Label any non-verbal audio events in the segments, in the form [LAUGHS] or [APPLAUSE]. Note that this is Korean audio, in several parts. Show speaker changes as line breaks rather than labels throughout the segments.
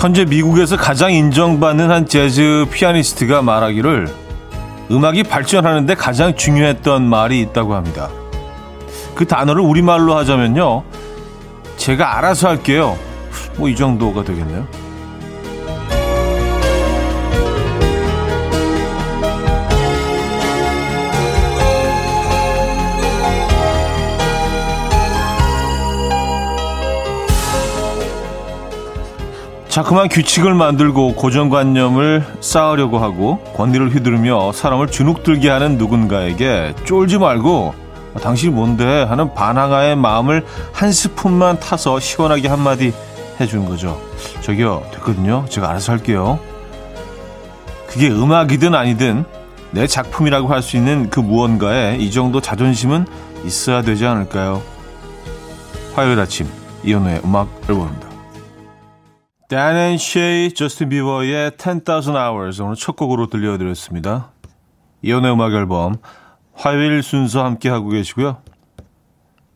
현재 미국에서 가장 인정받는 한 재즈 피아니스트가 말하기를 음악이 발전하는데 가장 중요했던 말이 있다고 합니다. 그 단어를 우리말로 하자면요. 제가 알아서 할게요. 뭐 이 정도가 되겠네요. 자그만 규칙을 만들고 고정관념을 쌓으려고 하고 권리를 휘두르며 사람을 주눅들게 하는 누군가에게 쫄지 말고 당신이 뭔데 하는 반항아의 마음을 한 스푼만 타서 시원하게 한마디 해주는 거죠. 저기요, 됐거든요. 제가 알아서 할게요. 그게 음악이든 아니든 내 작품이라고 할 수 있는 그 무언가에 이 정도 자존심은 있어야 되지 않을까요? 화요일 아침 이연우의 음악 앨범입니다. Dan 쉐이, 저스틴 비버의 10,000 Hours 오늘 첫 곡으로 들려드렸습니다. 이연의 음악 앨범 화요일 순서 함께 하고 계시고요.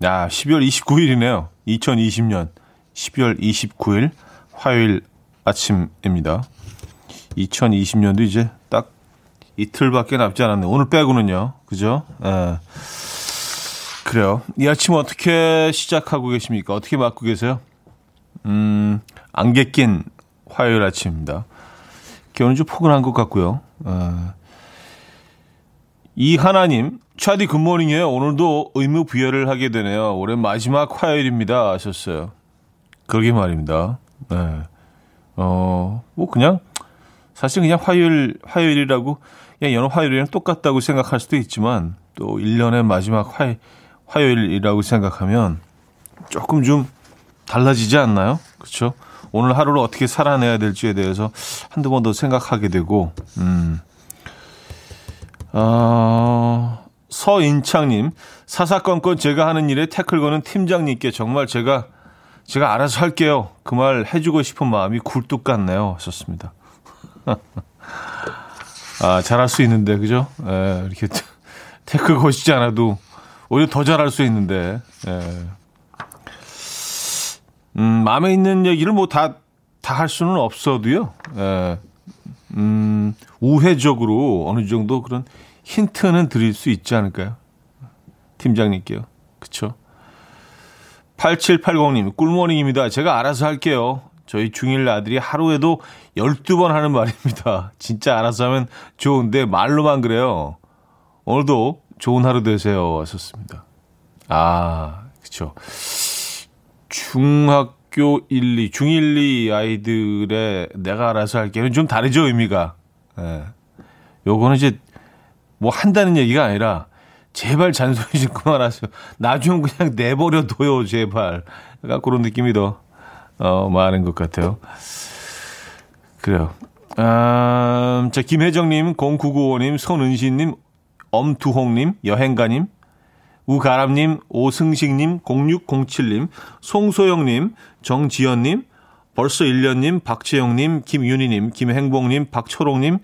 야, 12월 29일이네요. 2020년 12월 29일 화요일 아침입니다. 2020년도 이제 딱 이틀밖에 남지 않았네요. 오늘 빼고는요. 그죠? 예. 그래요. 이 아침 어떻게 시작하고 계십니까? 어떻게 맞고 계세요? 음, 안개 낀 화요일 아침입니다. 기온은 좀 포근한 것 같고요. 어, 이 하나님, 차디 굿모닝이에요. 오늘도 의무 부여를 하게 되네요. 올해 마지막 화요일입니다. 하셨어요. 그러게 말입니다. 네. 어, 뭐 그냥, 사실 그냥 화요일, 화요일이라고, 그냥 여느 화요일이랑 똑같다고 생각할 수도 있지만, 또 1년의 마지막 화, 화요일이라고 생각하면 조금 좀 달라지지 않나요? 그렇죠? 오늘 하루를 어떻게 살아내야 될지에 대해서 한두 번 더 생각하게 되고, 음. 어, 서인창님, 사사건건 제가 하는 일에 태클 거는 팀장님께 정말 제가, 제가 알아서 할게요. 그 말 해주고 싶은 마음이 굴뚝 같네요. 하셨습니다. [LAUGHS] 아, 잘할 수 있는데, 그죠? 예, 이렇게 [LAUGHS] 태클 거시지 않아도 오히려 더 잘할 수 있는데, 예. 음, 마음에 있는 얘기를 뭐 다, 다 할 수는 없어도요. 예. 음, 우회적으로 어느 정도 그런 힌트는 드릴 수 있지 않을까요? 팀장님께요. 그쵸? 8780님, 꿀모닝입니다. 제가 알아서 할게요. 저희 중1 아들이 하루에도 12번 하는 말입니다. [LAUGHS] 진짜 알아서 하면 좋은데 말로만 그래요. 오늘도 좋은 하루 되세요. 하셨습니다. 아, 그쵸. 중학교 1, 2, 중1, 2 아이들의 내가 알아서 할게는 좀 다르죠, 의미가. 예. 요거는 이제 뭐 한다는 얘기가 아니라 제발 잔소리 좀 그만하세요. 나 좀 그냥 내버려둬요, 제발. 약간 그런 느낌이 더, 어, 많은 것 같아요. 그래요. 아, 자, 김혜정님, 0995님, 손은신님, 엄두홍님, 여행가님, 우가람님, 오승식님, 0607님, 송소영님, 정지연님, 벌써 1년님, 박채영님, 김윤희님, 김행복님, 박초롱님,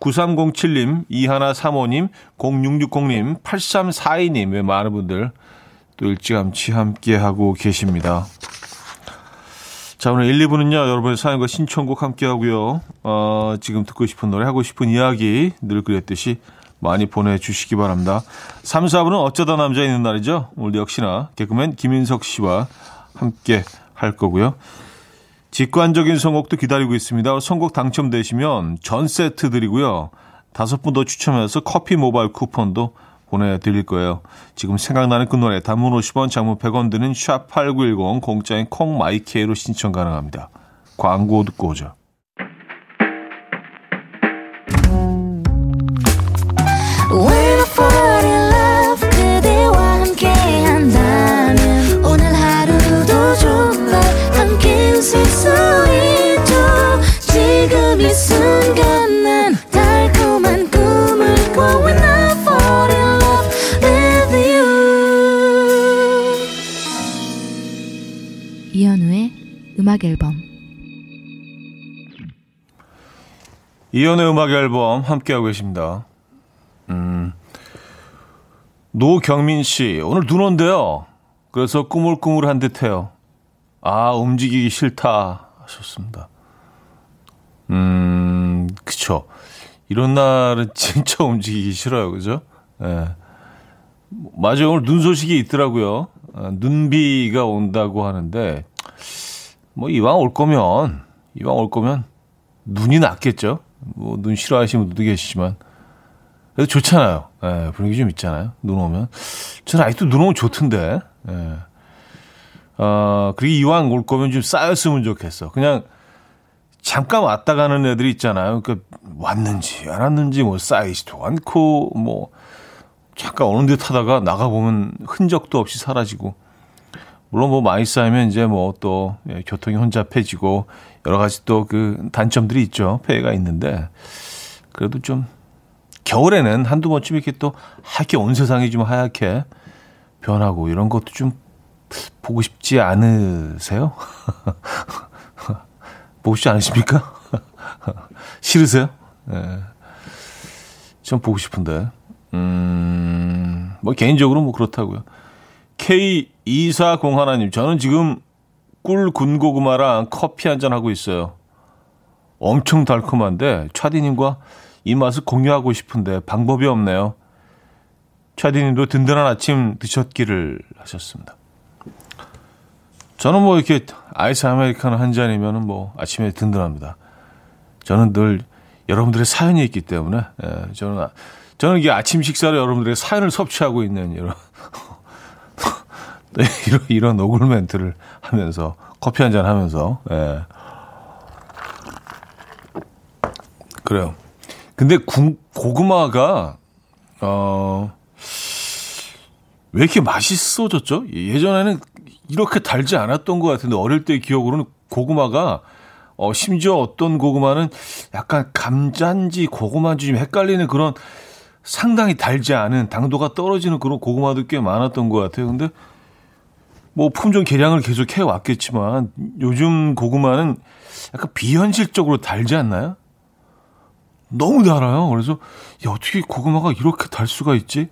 9307님, 이하나35님, 0660님, 8342님, 왜 많은 분들 또 일찌감치 함께하고 계십니다. 자, 오늘 1, 2부는요, 여러분의 사연과 신청곡 함께하고요. 어, 지금 듣고 싶은 노래, 하고 싶은 이야기 늘 그랬듯이 많이 보내주시기 바랍니다. 3, 4부는 어쩌다 남자 있는 날이죠. 오늘 역시나 개그맨 김인석 씨와 함께 할 거고요. 직관적인 선곡도 기다리고 있습니다. 선곡 당첨되시면 전 세트 드리고요. 다섯 분 더 추첨해서 커피 모바일 쿠폰도 보내드릴 거예요. 지금 생각나는 그 노래 단문 50원, 장문 100원 드는 샵8910 공짜인 콩마이케이로 신청 가능합니다. 광고 듣고 오죠.
음악 앨범
이연의 음악 앨범 함께하고 계십니다. 음, 노경민 씨, 오늘 눈 온대요. 그래서 꾸물꾸물한 듯해요. 아, 움직이기 싫다 하셨습니다. 음, 그쵸. 이런 날은 [LAUGHS] 진짜 움직이기 싫어요. 그죠? 예. 맞아요. 오늘 눈 소식이 있더라고요. 아, 눈비가 온다고 하는데, 뭐, 이왕 올 거면, 이왕 올 거면, 눈이 낫겠죠? 뭐, 눈 싫어하시는 분도 계시지만. 그래도 좋잖아요. 예, 분위기 좀 있잖아요. 눈 오면. 저는 아직도 눈 오면 좋던데. 예. 어, 그리고 이왕 올 거면 좀 쌓였으면 좋겠어. 그냥, 잠깐 왔다 가는 애들이 있잖아요. 그 왔는지 안 왔는지 뭐 쌓이지도 않고 뭐 잠깐 어느 데 타다가 나가 보면 흔적도 없이 사라지고 물론 뭐 많이 쌓이면 이제 뭐또 예, 교통이 혼잡해지고 여러 가지 또 그 단점들이 있죠. 폐해가 있는데 그래도 좀 겨울에는 한두 번쯤 이렇게 또 하얗게 온 세상이 좀 하얗게 변하고 이런 것도 좀 보고 싶지 않으세요? [LAUGHS] 보고 싶지 않으십니까? [LAUGHS] 싫으세요? 네. 좀 보고 싶은데. 음, 뭐 개인적으로 뭐 그렇다고요. K240 하나님, 저는 지금 꿀 군고구마랑 커피 한 잔 하고 있어요. 엄청 달콤한데 차디님과 이 맛을 공유하고 싶은데 방법이 없네요. 차디님도 든든한 아침 드셨기를 하셨습니다. 저는 뭐 이렇게 아이스 아메리카노 한 잔이면은 뭐 아침에 든든합니다. 저는 늘 여러분들의 사연이 있기 때문에 예, 저는 저는 이게 아침 식사로 여러분들의 사연을 섭취하고 있는 이런 [LAUGHS] 이런 이런 오글 멘트를 하면서 커피 한 잔 하면서 예. 그래요. 근데 구, 고구마가 어 왜 이렇게 맛있어졌죠? 예전에는 이렇게 달지 않았던 것 같은데 어릴 때 기억으로는 고구마가 어 심지어 어떤 고구마는 약간 감자인지 고구마인지 좀 헷갈리는 그런 상당히 달지 않은 당도가 떨어지는 그런 고구마도 꽤 많았던 것 같아요. 근데 뭐 품종 개량을 계속 해 왔겠지만 요즘 고구마는 약간 비현실적으로 달지 않나요? 너무 달아요. 그래서 야, 어떻게 고구마가 이렇게 달 수가 있지?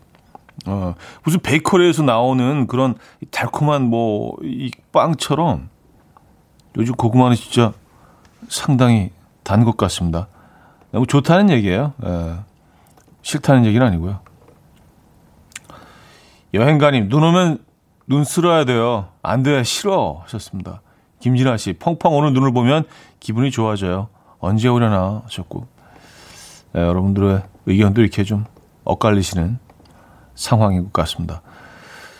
어, 무슨 베이커리에서 나오는 그런 달콤한 뭐, 이 빵처럼 요즘 고구마는 진짜 상당히 단 것 같습니다. 너무 좋다는 얘기예요. 예. 싫다는 얘기는 아니고요. 여행가님, 눈 오면 눈 쓸어야 돼요. 안 돼, 싫어. 하셨습니다. 김진아 씨, 펑펑 오는 눈을 보면 기분이 좋아져요. 언제 오려나 하셨고. 예, 여러분들의 의견도 이렇게 좀 엇갈리시는 상황인 것 같습니다.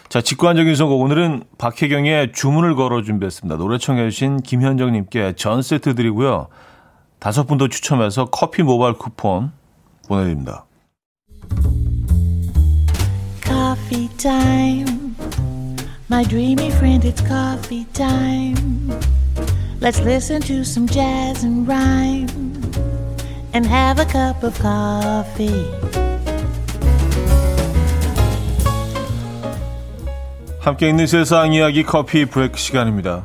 자, 직관적인 선곡. 오늘은 박혜경의 주문을 걸어 준비했습니다. 노래 청해주신 김현정님께 전 세트 드리고요. 다섯 분더 추첨해서 커피 모바일 쿠폰 보내드립니다. Coffee time. My dreamy friend, it's coffee time. Let's listen to some jazz and rhyme and have a cup of coffee. 함께 있는 세상 이야기 커피 브레이크 시간입니다.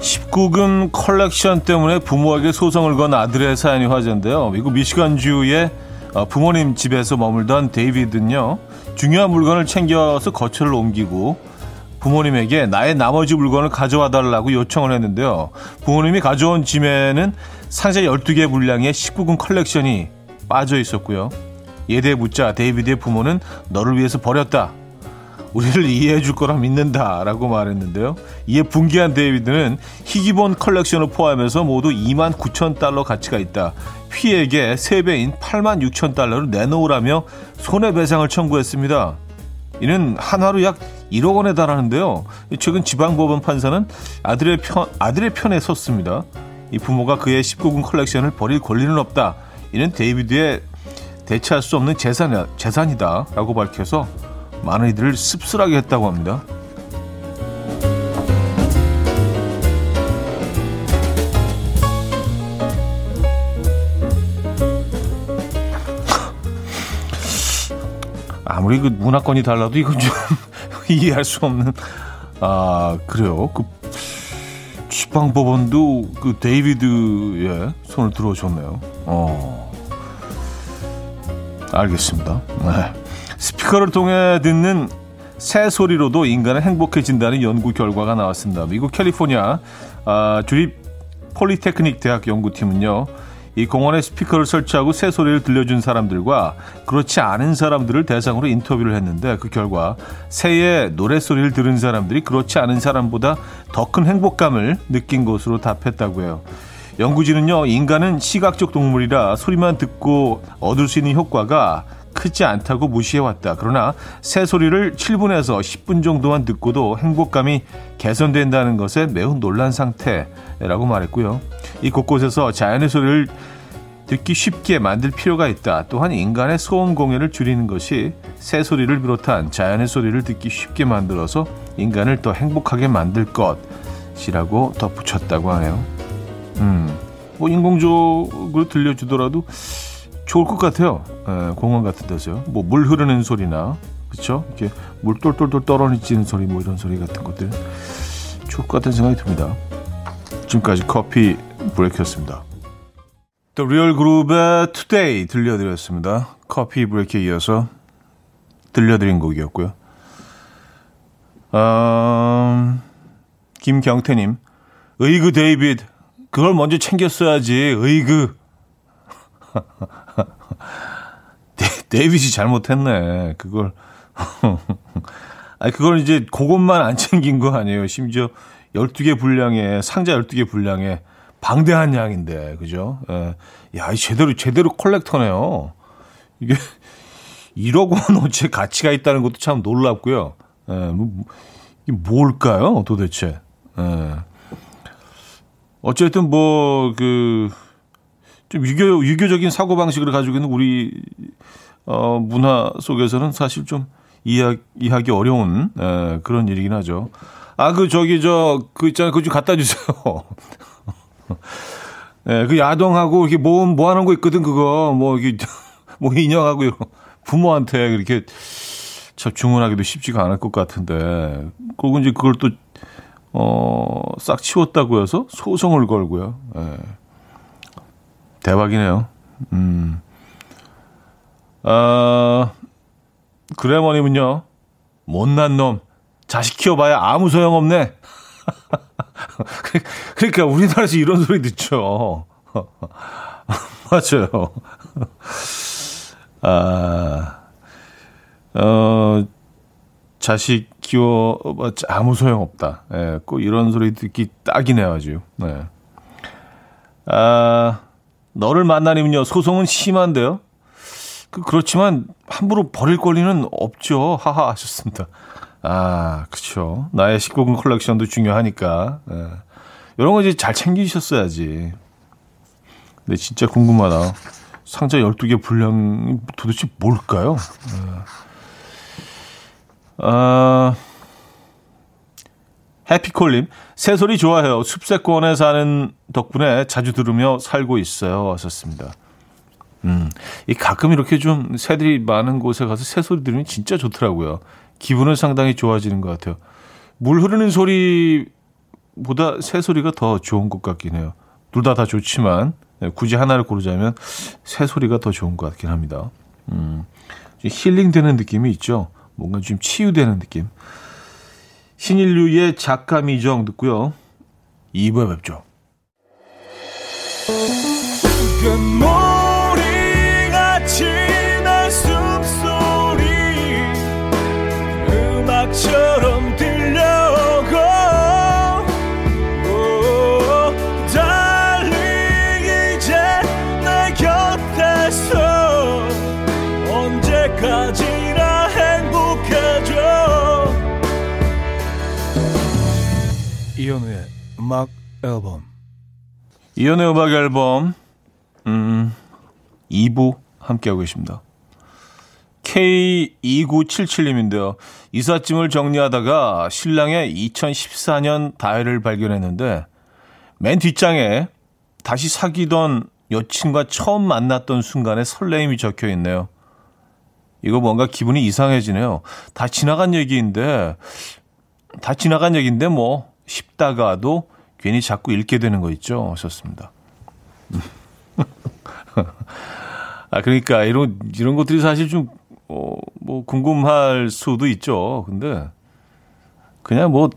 십구금 컬렉션 때문에 부모에게 소송을 건 아들의 사연이 화제인데요. 미국 미시간주의 어, 부모님 집에서 머물던 데이비드는요. 중요한 물건을 챙겨서 거처를 옮기고 부모님에게 나의 나머지 물건을 가져와 달라고 요청을 했는데요. 부모님이 가져온 짐에는 상자 12개 분량의 19금 컬렉션이 빠져 있었고요. 이에 대해 묻자 데이비드의 부모는 너를 위해서 버렸다. 우리를 이해해 줄 거라 믿는다. 라고 말했는데요. 이에 분개한 데이비드는 희귀본 컬렉션을 포함해서 모두 2만 9천 달러 가치가 있다. 피해액의 3배인 8만 6천 달러를 내놓으라며 손해배상을 청구했습니다. 이는 한화로 약 1억 원에 달하는데요. 최근 지방법원 판사는 아들의 편, 아들의 편에 섰습니다. 이 부모가 그의 19금 컬렉션을 버릴 권리는 없다. 이는 데이비드의 대체할 수 없는 재산, 재산이다. 라고 밝혀서 많은 이들을 씁쓸하게 했다고 합니다. 아무리 그 문화권이 달라도 이건 좀 [LAUGHS] 이해할 수 없는 아 그래요 그 지방법원도 그 데이비드의 손을 들어줬네요. 어 알겠습니다. 네. 스피커를 통해 듣는 새 소리로도 인간은 행복해진다는 연구 결과가 나왔습니다. 미국 캘리포니아 아, 주립 폴리테크닉 대학 연구팀은요. 이 공원에 스피커를 설치하고 새 소리를 들려준 사람들과 그렇지 않은 사람들을 대상으로 인터뷰를 했는데 그 결과 새의 노래 소리를 들은 사람들이 그렇지 않은 사람보다 더 큰 행복감을 느낀 것으로 답했다고 해요. 연구진은요, 인간은 시각적 동물이라 소리만 듣고 얻을 수 있는 효과가 크지 않다고 무시해왔다. 그러나 새 소리를 7분에서 10분 정도만 듣고도 행복감이 개선된다는 것에 매우 놀란 상태라고 말했고요. 이 곳곳에서 자연의 소리를 듣기 쉽게 만들 필요가 있다. 또한 인간의 소음 공해를 줄이는 것이 새 소리를 비롯한 자연의 소리를 듣기 쉽게 만들어서 인간을 더 행복하게 만들 것이라고 덧붙였다고 하네요. 음, 뭐 인공적으로 들려주더라도 좋을 것 같아요. 에, 공원 같은 데서요. 뭐 물 흐르는 소리나 그렇죠? 이렇게 물 똘똘똘 떨어지는 소리 뭐 이런 소리 같은 것들 좋을 것 같은 생각이 듭니다. 지금까지 커피 브레이크였습니다. 또 리얼 그룹의 Today 들려드렸습니다. 커피 브레이크에 이어서 들려드린 곡이었고요. 음, 김경태님, 의그 데이비드, 그걸 먼저 챙겼어야지, 의그. 데이비드 잘못했네, 그걸. [LAUGHS] 아니, 그걸 이제 그것만 안 챙긴 거 아니에요. 심지어 12개 분량에, 상자 12개 분량에 방대한 양인데, 그죠? 예. 야, 제대로, 제대로 컬렉터네요. 이게 1억 원어치 가치가 있다는 것도 참 놀랍고요. 예, 뭐, 이게 뭘까요, 도대체? 예. 어쨌든 뭐, 그, 좀 유교, 유교적인 사고 방식을 가지고 있는 우리, 어, 문화 속에서는 사실 좀 이해, 이해하기 어려운, 에, 그런 일이긴 하죠. 아, 그, 저기, 저, 그 있잖아요. 그거 좀 갖다 주세요. [LAUGHS] 예, 그 야동하고 이렇게 모음 모아놓은 거 있거든, 그거. 뭐, 이게, [LAUGHS] 뭐 인형하고 이런 부모한테 그렇게 참 주문하기도 쉽지가 않을 것 같은데. 그리고 이제 그걸 또, 어, 싹 치웠다고 해서 소송을 걸고요. 예. 대박이네요. 음. 아, 그래머님은요, 못난 놈. 자식 키워봐야 아무 소용 없네. [LAUGHS] 그러니까 우리나라에서 이런 소리 듣죠. [LAUGHS] 맞아요. 아, 어, 자식 키워 아무 소용 없다. 예, 꼭 이런 소리 듣기 딱이네요, 아주. 네. 아, 너를 만나려면요 소송은 심한데요. 그 그렇지만 함부로 버릴 권리는 없죠. 하하 하셨습니다. 아, 그쵸. 나의 19금 컬렉션도 중요하니까. 예. 이런 거 이제 잘 챙기셨어야지. 근데 진짜 궁금하다. 상자 12개 분량이 도대체 뭘까요? 예. 아, 해피콜님, 새소리 좋아해요. 숲세권에 사는 덕분에 자주 들으며 살고 있어요. 왔었습니다. 음, 이 가끔 이렇게 좀 새들이 많은 곳에 가서 새소리 들으면 진짜 좋더라고요. 기분은 상당히 좋아지는 것 같아요. 물 흐르는 소리보다 새 소리가 더 좋은 것 같긴 해요. 둘 다 다 좋지만 네, 굳이 하나를 고르자면 새 소리가 더 좋은 것 같긴 합니다. 음, 힐링되는 느낌이 있죠. 뭔가 좀 치유되는 느낌. 신인류의 작가 미정 듣고요. 2부에 뵙죠. 음악 앨범 이현우의 음악 앨범 음 2부 함께하고 계십니다. K2977님인데요. 이삿짐을 정리하다가 신랑의 2014년 다이를 발견했는데 맨 뒷장에 다시 사귀던 여친과 처음 만났던 순간에 설레임이 적혀 있네요. 이거 뭔가 기분이 이상해지네요. 다 지나간 얘기인데, 다 지나간 얘기인데 뭐, 싶다가도 괜히 자꾸 읽게 되는 거 있죠? 하셨습니다. [LAUGHS] 아, 그러니까 이런, 이런 것들이 사실 좀 어, 뭐 궁금할 수도 있죠. 근데 그냥 뭐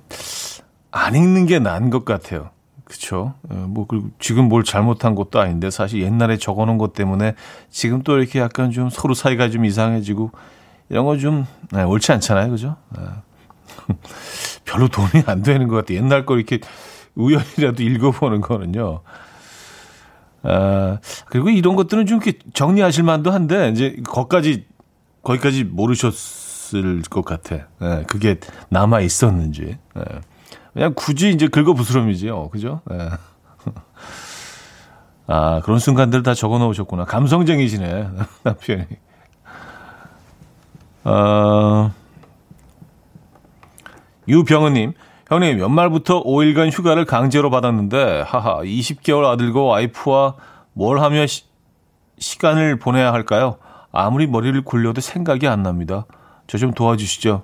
안 읽는 게 나은 것 같아요. 그쵸. 예, 뭐, 그리고 지금 뭘 잘못한 것도 아닌데, 사실 옛날에 적어 놓은 것 때문에 지금 또 이렇게 약간 좀 서로 사이가 좀 이상해지고, 이런 거 좀 네, 옳지 않잖아요. 그죠? 네. [LAUGHS] 별로 돈이 안 되는 것 같아요. 옛날 거 이렇게 우연이라도 읽어보는 거는요. 아, 그리고 이런 것들은 좀 이렇게 정리하실 만도 한데, 이제, 거기까지, 거기까지 모르셨을 것 같아. 예, 그게 남아 있었는지. 예. 그냥 굳이 이제 긁어 부스럼이지요. 그죠? 예. [LAUGHS] 아, 그런 순간들 다 적어 놓으셨구나. 감성쟁이시네. [LAUGHS] 남편이. 어, 유병은님, 형님, 연말부터 5일간 휴가를 강제로 받았는데, 하하, 20개월 아들과 와이프와 뭘 하며 시, 시간을 보내야 할까요? 아무리 머리를 굴려도 생각이 안 납니다. 저 좀 도와주시죠.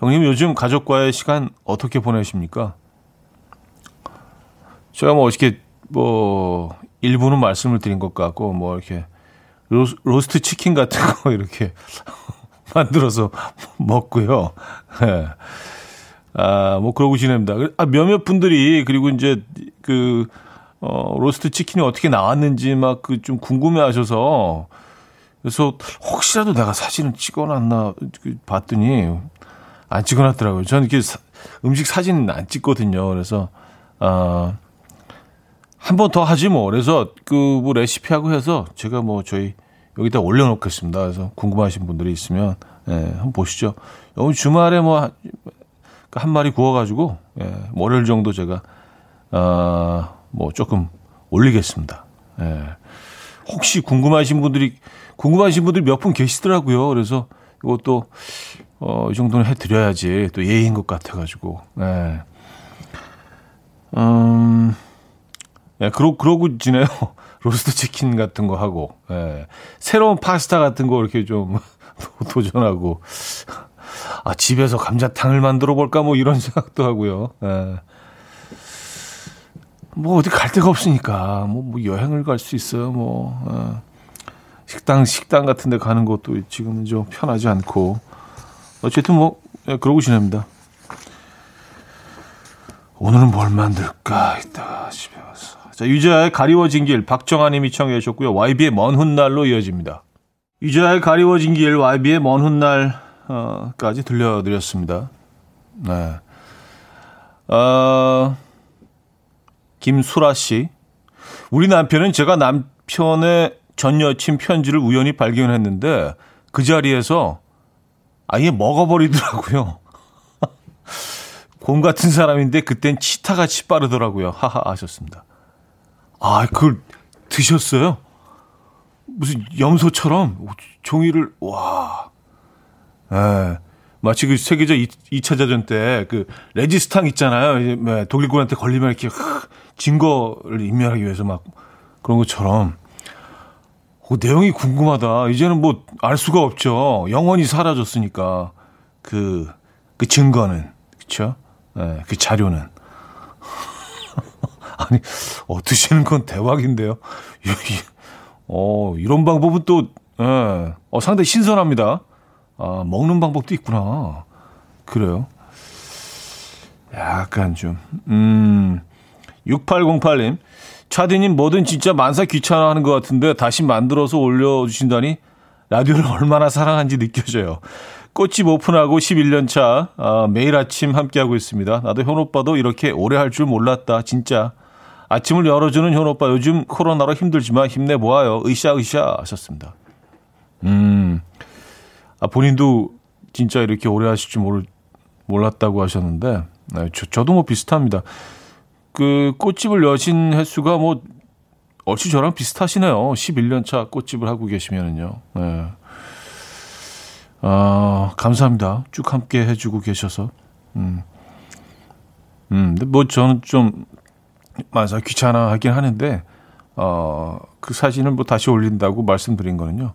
형님, 요즘 가족과의 시간 어떻게 보내십니까? 제가 뭐 어떻게, 뭐, 일부는 말씀을 드린 것 같고, 뭐, 이렇게, 로스, 로스트 치킨 같은 거 [LAUGHS] 이렇게 [LAUGHS] 만들어서 먹고요. 네. 아, 뭐 그러고 지냅니다. 아, 몇몇 분들이 그리고 이제 그 어, 로스트 치킨이 어떻게 나왔는지 막 그 좀 궁금해 하셔서 그래서 혹시라도 내가 사진을 찍어 놨나 그 봤더니 안 찍어 놨더라고요. 저는 이렇게 사, 음식 사진은 안 찍거든요. 그래서 아 한 번 더 하지 뭐. 그래서 그 뭐 레시피하고 해서 제가 뭐 저희 여기다 올려 놓겠습니다. 그래서 궁금하신 분들이 있으면 예, 한번 보시죠. 오늘 주말에 뭐 한 마리 구워가지고 예, 월요일 정도 제가 어, 뭐 조금 올리겠습니다. 예. 혹시 궁금하신 분들이 궁금하신 분들이 몇분 계시더라고요. 그래서 이것도 어, 이 정도는 해드려야지 또 예의인 것 같아가지고. 예. 음, 예, 그러, 그러고 지내요. [LAUGHS] 로스트 치킨 같은 거 하고, 예. 새로운 파스타 같은 거 이렇게 좀 [LAUGHS] 도전하고. 아, 집에서 감자탕을 만들어 볼까 뭐 이런 [LAUGHS] 생각도 하고요. 예. 뭐 어디 갈 데가 없으니까 뭐, 뭐 여행을 갈 수 있어요. 뭐 예. 식당 식당 같은 데 가는 것도 지금은 좀 편하지 않고 어쨌든 뭐 예, 그러고 지냅니다. 오늘은 뭘 만들까 이따가 집에 와서 자 유자의 가리워진 길 박정아님이 청해 주셨고요. YB의 먼 훗날로 이어집니다. 유자의 가리워진 길 YB의 먼 훗날 까지 들려드렸습니다. 네. 어, 김수라 씨. 우리 남편은 제가 남편의 전 여친 편지를 우연히 발견했는데 그 자리에서 아예 먹어버리더라고요. [LAUGHS] 곰 같은 사람인데 그땐 치타같이 빠르더라고요. 하하 하셨습니다. 아, 그걸 드셨어요? 무슨 염소처럼 종이를 와 예. 마치 그 세계적 2 차 대전 때 그 레지스탕 있잖아요. 네, 독일군한테 걸리면 이렇게 증거를 인멸하기 위해서 막 그런 것처럼. 그 내용이 궁금하다. 이제는 뭐 알 수가 없죠. 영원히 사라졌으니까 그, 그 증거는. 그쵸? 네, 그 자료는. [LAUGHS] 아니, 어, 드시는 건 대박인데요. [LAUGHS] 어, 이런 방법은 또, 예, 어, 상당히 신선합니다. 아, 먹는 방법도 있구나. 그래요. 약간 좀, 음, 6808님. 차디님 뭐든 진짜 만사 귀찮아하는 것 같은데 다시 만들어서 올려주신다니 라디오를 얼마나 사랑한지 느껴져요. 꽃집 오픈하고 11년 차 아, 매일 아침 함께하고 있습니다. 나도 현 오빠도 이렇게 오래 할 줄 몰랐다. 진짜. 아침을 열어주는 현 오빠 요즘 코로나로 힘들지만 힘내 보아요. 으쌰으쌰 하셨습니다. 음, 아, 본인도 진짜 이렇게 오래 하실 줄 모르, 몰랐다고 하셨는데, 네, 저, 저도 뭐 비슷합니다. 그 꽃집을 여신 횟수가 뭐, 얼추 저랑 비슷하시네요. 11년 차 꽃집을 하고 계시면은요. 네. 아, 감사합니다. 쭉 함께 해주고 계셔서. 음. 음, 근데 뭐 저는 좀, 맞아, 귀찮아 하긴 하는데, 어, 그 사진을 뭐 다시 올린다고 말씀드린 거는요.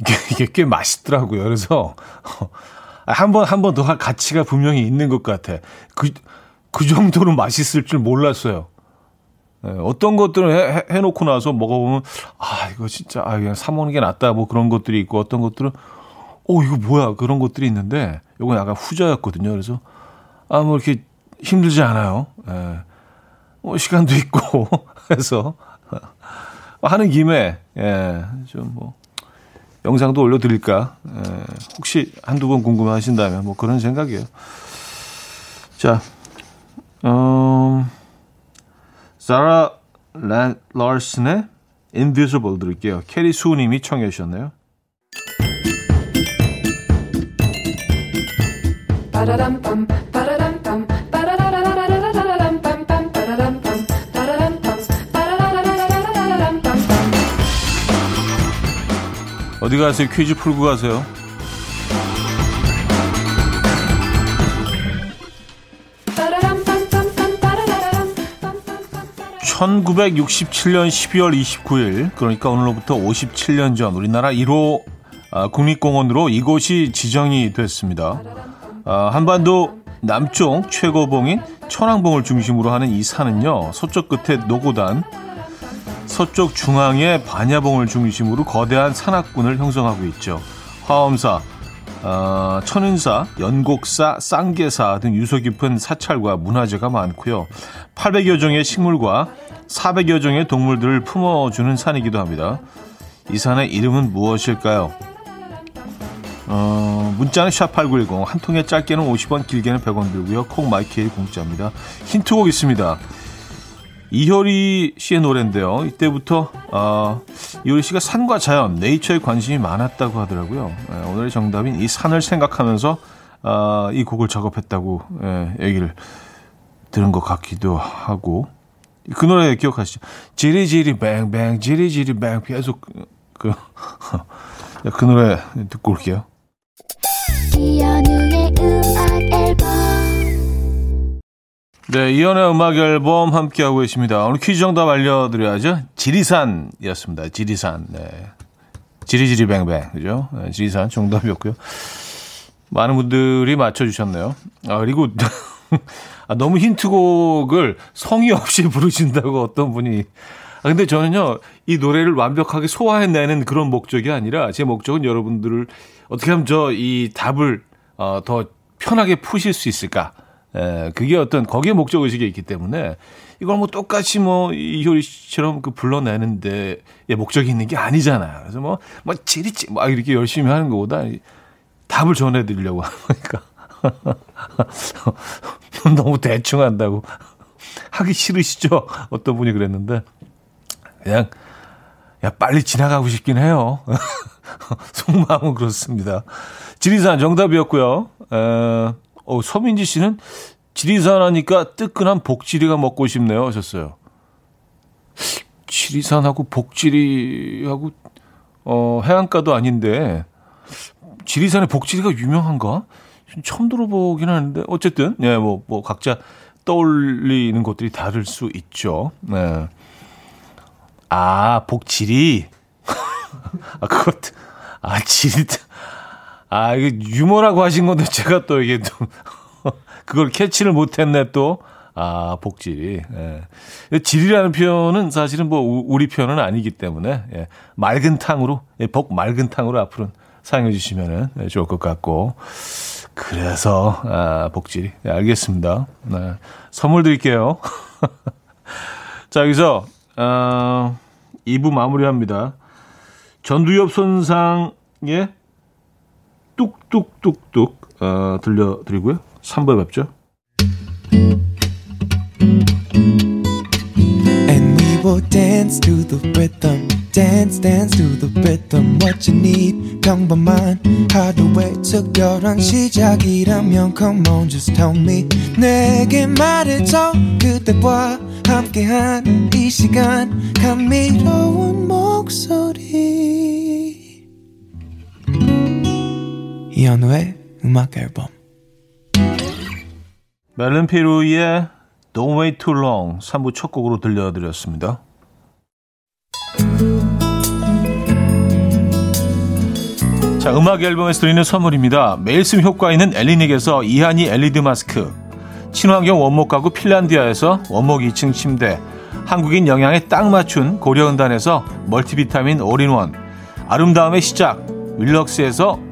이게, 이게 꽤 맛있더라고요. 그래서 [LAUGHS] 한 번, 한 번 더 할 가치가 분명히 있는 것 같아. 그, 그 정도로 맛있을 줄 몰랐어요. 네, 어떤 것들은 해, 해, 놓고 나서 먹어보면, 아, 이거 진짜, 아, 그냥 사먹는 게 낫다. 뭐 그런 것들이 있고, 어떤 것들은, 오 이거 뭐야 그런 것들이 있는데 요건 약간 후자였거든요. 그래서 아 뭐 이렇게 힘들지 않아요. 예. 뭐 시간도 있고 [LAUGHS] 해서 하는 김에 예, 좀 뭐 영상도 올려드릴까. 예, 혹시 한두 번 궁금하신다면 뭐 그런 생각이에요. 자, 음, 사라 란, 라슨의 Invisible 들을게요. 캐리 수님이 청해 주셨네요. 어디 가세요? 퀴즈 풀고 가세요. 1967년 12월 29일, 그러니까 오늘로부터 57년 전 우리나라 1호 아, 국립공원으로 이곳이 지정이 됐습니다. 아, 한반도 남쪽 최고봉인 천왕봉을 중심으로 하는 이 산은요, 서쪽 끝에 노고단, 서쪽 중앙에 반야봉을 중심으로 거대한 산악군을 형성하고 있죠. 화엄사, 어, 천은사, 연곡사, 쌍계사 등 유서 깊은 사찰과 문화재가 많고요. 800여 종의 식물과 400여 종의 동물들을 품어주는 산이기도 합니다. 이 산의 이름은 무엇일까요? 어, 문자는 샵8910, 한 통에 짧게는 50원, 길게는 100원 들고요. 콩 마이케이 공짜입니다. 힌트곡 있습니다. 이효리 씨의 노래인데요. 이때부터 어, 이효리 씨가 산과 자연, 네이처에 관심이 많았다고 하더라고요. 예, 오늘의 정답인 이 산을 생각하면서 어, 이 곡을 작업했다고 예, 얘기를 들은 것 같기도 하고 그 노래 기억하시죠? 지리지리 뱅뱅 지리지리 뱅 계속 그, [LAUGHS] 그 노래 듣고 올게요. 네, 이연의 음악 앨범 함께하고 계십니다. 오늘 퀴즈 정답 알려드려야죠. 지리산이었습니다. 지리산. 네. 지리지리뱅뱅. 그죠? 네, 지리산 정답이었고요. 많은 분들이 맞춰주셨네요. 아, 그리고 [LAUGHS] 아, 너무 힌트곡을 성의 없이 부르신다고 어떤 분이. 아, 근데 저는요, 이 노래를 완벽하게 소화해내는 그런 목적이 아니라 제 목적은 여러분들을 어떻게 하면 저 이 답을 어, 더 편하게 푸실 수 있을까. 에, 예, 그게 어떤 거기에 목적 의식이 있기 때문에 이걸 뭐 똑같이 뭐 이효리 씨처럼 그 불러내는데 목적이 있는 게 아니잖아요. 그래서 뭐, 뭐 지리지 막 이렇게 열심히 하는 것보다 답을 전해드리려고 하니까. [LAUGHS] 너무 대충 한다고. [LAUGHS] 하기 싫으시죠? 어떤 분이 그랬는데. 그냥, 야, 빨리 지나가고 싶긴 해요. [LAUGHS] 속마음은 그렇습니다. 지리산 정답이었고요. 에, 어, 서민지 씨는 지리산 하니까 뜨끈한 복지리가 먹고 싶네요 하셨어요. 지리산하고 복지리하고 어, 해안가도 아닌데 지리산의 복지리가 유명한가? 처음 들어보긴 하는데 어쨌든 예, 뭐, 뭐 각자 떠올리는 것들이 다를 수 있죠. 네. 아, 복지리. [LAUGHS] 아, 그것, 아, 지리, 아, 이거 유머라고 하신 건데 제가 또 이게 또 [LAUGHS] 그걸 캐치를 못했네 또. 아, 복질이. 예. 질이라는 표현은 사실은 뭐 우리 표현은 아니기 때문에 예. 맑은 탕으로 예, 복 맑은 탕으로 앞으로 사용해 주시면은 예, 좋을 것 같고. 그래서 아, 복질이. 예, 알겠습니다. 네. 선물 드릴게요. [LAUGHS] 자, 여기서 어, 2부 마무리합니다. 전두엽 손상의 뚝뚝뚝뚝 어, 들려드리고요. 3부에 뵙죠. Will dance to the rhythm. dance dance to the rhythm what you need 평범한 하루의 특별한 시작이라면 come on just tell me 내게 말해줘 그대와 함께한 이 시간 감미로운 목소리 이현우의 음악 앨범 멜른 피루의 Don't Wait Too Long 3부 첫 곡으로 들려드렸습니다. 자, 음악 앨범에서 드리는 선물입니다. 매일 쓰 효과 있는 엘리닉에서 이하니 LED 마스크 친환경 원목 가구 핀란디아에서 원목 2층 침대 한국인 영양에 딱 맞춘 고려은단에서 멀티비타민 올인원 아름다움의 시작 윌럭스에서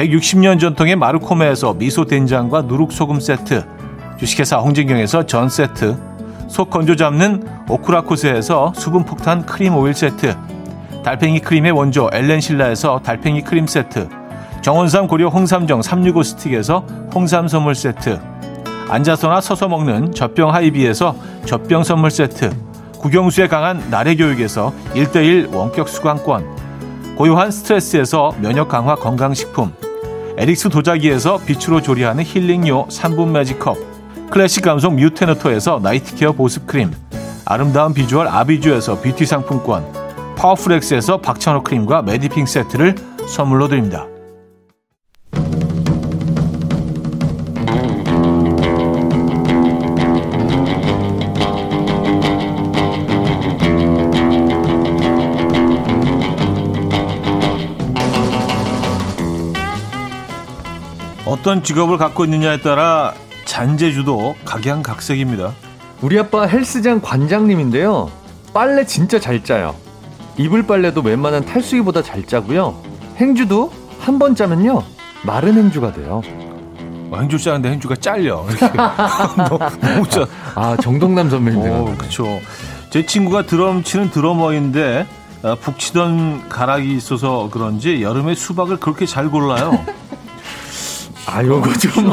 160년 전통의 마르코메에서 미소 된장과 누룩 소금 세트 주식회사 홍진경에서 전 세트 속 건조 잡는 오크라코스에서 수분 폭탄 크림 오일 세트 달팽이 크림의 원조 엘렌실라에서 달팽이 크림 세트 정원삼 고려 홍삼정 365 스틱에서 홍삼 선물 세트 앉아서나 서서 먹는 젖병 하이비에서 젖병 선물 세트 국영수에 강한 나래 교육에서 1대1 원격 수강권 고요한 스트레스에서 면역 강화 건강식품 에릭스 도자기에서 빛으로 조리하는 힐링요 3분 매직컵 클래식 감성 뮤테너토에서 night care 보습크림 아름다운 비주얼 아비주에서 뷰티 상품권 파워풀엑스에서 박찬호 크림과 메디핑 세트를 선물로 드립니다. 어떤 직업을 갖고 있느냐에 따라 잔재주도 각양각색입니다.
우리 아빠 헬스장 관장님인데요. 빨래 진짜 잘 짜요. 이불 빨래도 웬만한 탈수기보다 잘 짜고요. 행주도 한 번 짜면요. 마른 행주가 돼요.
어, 행주 짜는데 행주가 잘려. 너무 [LAUGHS] 짜.
아, 정동남 선배님.
오, 그쵸. 제 친구가 드럼 치는 드러머인데, 아, 북 치던 가락이 있어서 그런지 여름에 수박을 그렇게 잘 골라요. [LAUGHS]
아, 요거 좀,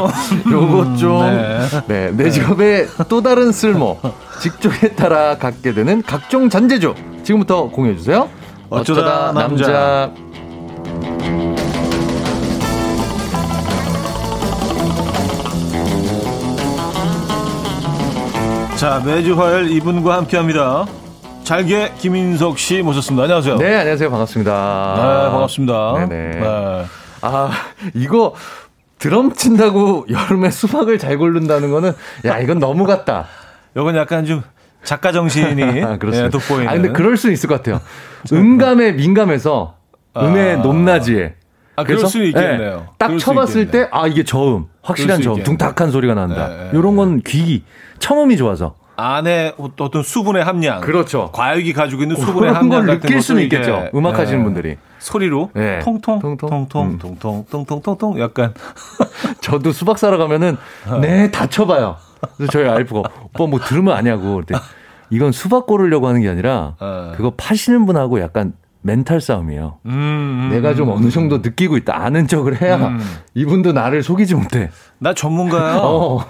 요거 좀. 네. 네, 내 직업의 또 다른 쓸모. 직종에 따라 갖게 되는 각종 잔재주. 지금부터 공유해주세요.
어쩌다, 어쩌다 남자. 남자. 자, 매주 화요일 이분과 함께 합니다. 잘게 김인석 씨 모셨습니다. 안녕하세요.
네, 안녕하세요. 반갑습니다.
네, 반갑습니다.
네네. 네. 아, 이거 드럼 친다고 [LAUGHS] 여름에 수박을 잘 고른다는 거는 야 이건 너무 같다.
이건 약간 좀 작가 정신이 [LAUGHS] 아, 예, 돋보이는.
아 근데 그럴 수 있을 것 같아요. [LAUGHS] 음감에 민감해서 음의 아. 높낮이에.
아, 그럴 수 있겠네요. 네,
딱 쳐봤을 때, 아, 이게 저음. 확실한 저음. 둥탁한 소리가 난다. 네, 네. 이런 건 귀, 청음이 좋아서.
안에 어떤 수분의 함량.
그렇죠.
과육이 가지고 있는 수분의 함량
같은 느낄 수는 있겠죠. 음악 하시는 네. 분들이.
소리로 네. 통통 통통 통통 통통 통통 약간 [LAUGHS]
저도 수박 사러 가면은 어. 네, 다 쳐봐요. 그래서 저희 알프가 오빠 뭐 들으면 아냐고. 그랬더니 이건 수박 고르려고 하는 게 아니라 어. 그거 파시는 분하고 약간 멘탈 싸움이에요. 음, 음, 내가 좀 어느 정도 느끼고 있다. 아는 척을 해야 음. 이분도 나를 속이지 못해.
나 전문가야. [LAUGHS] 어.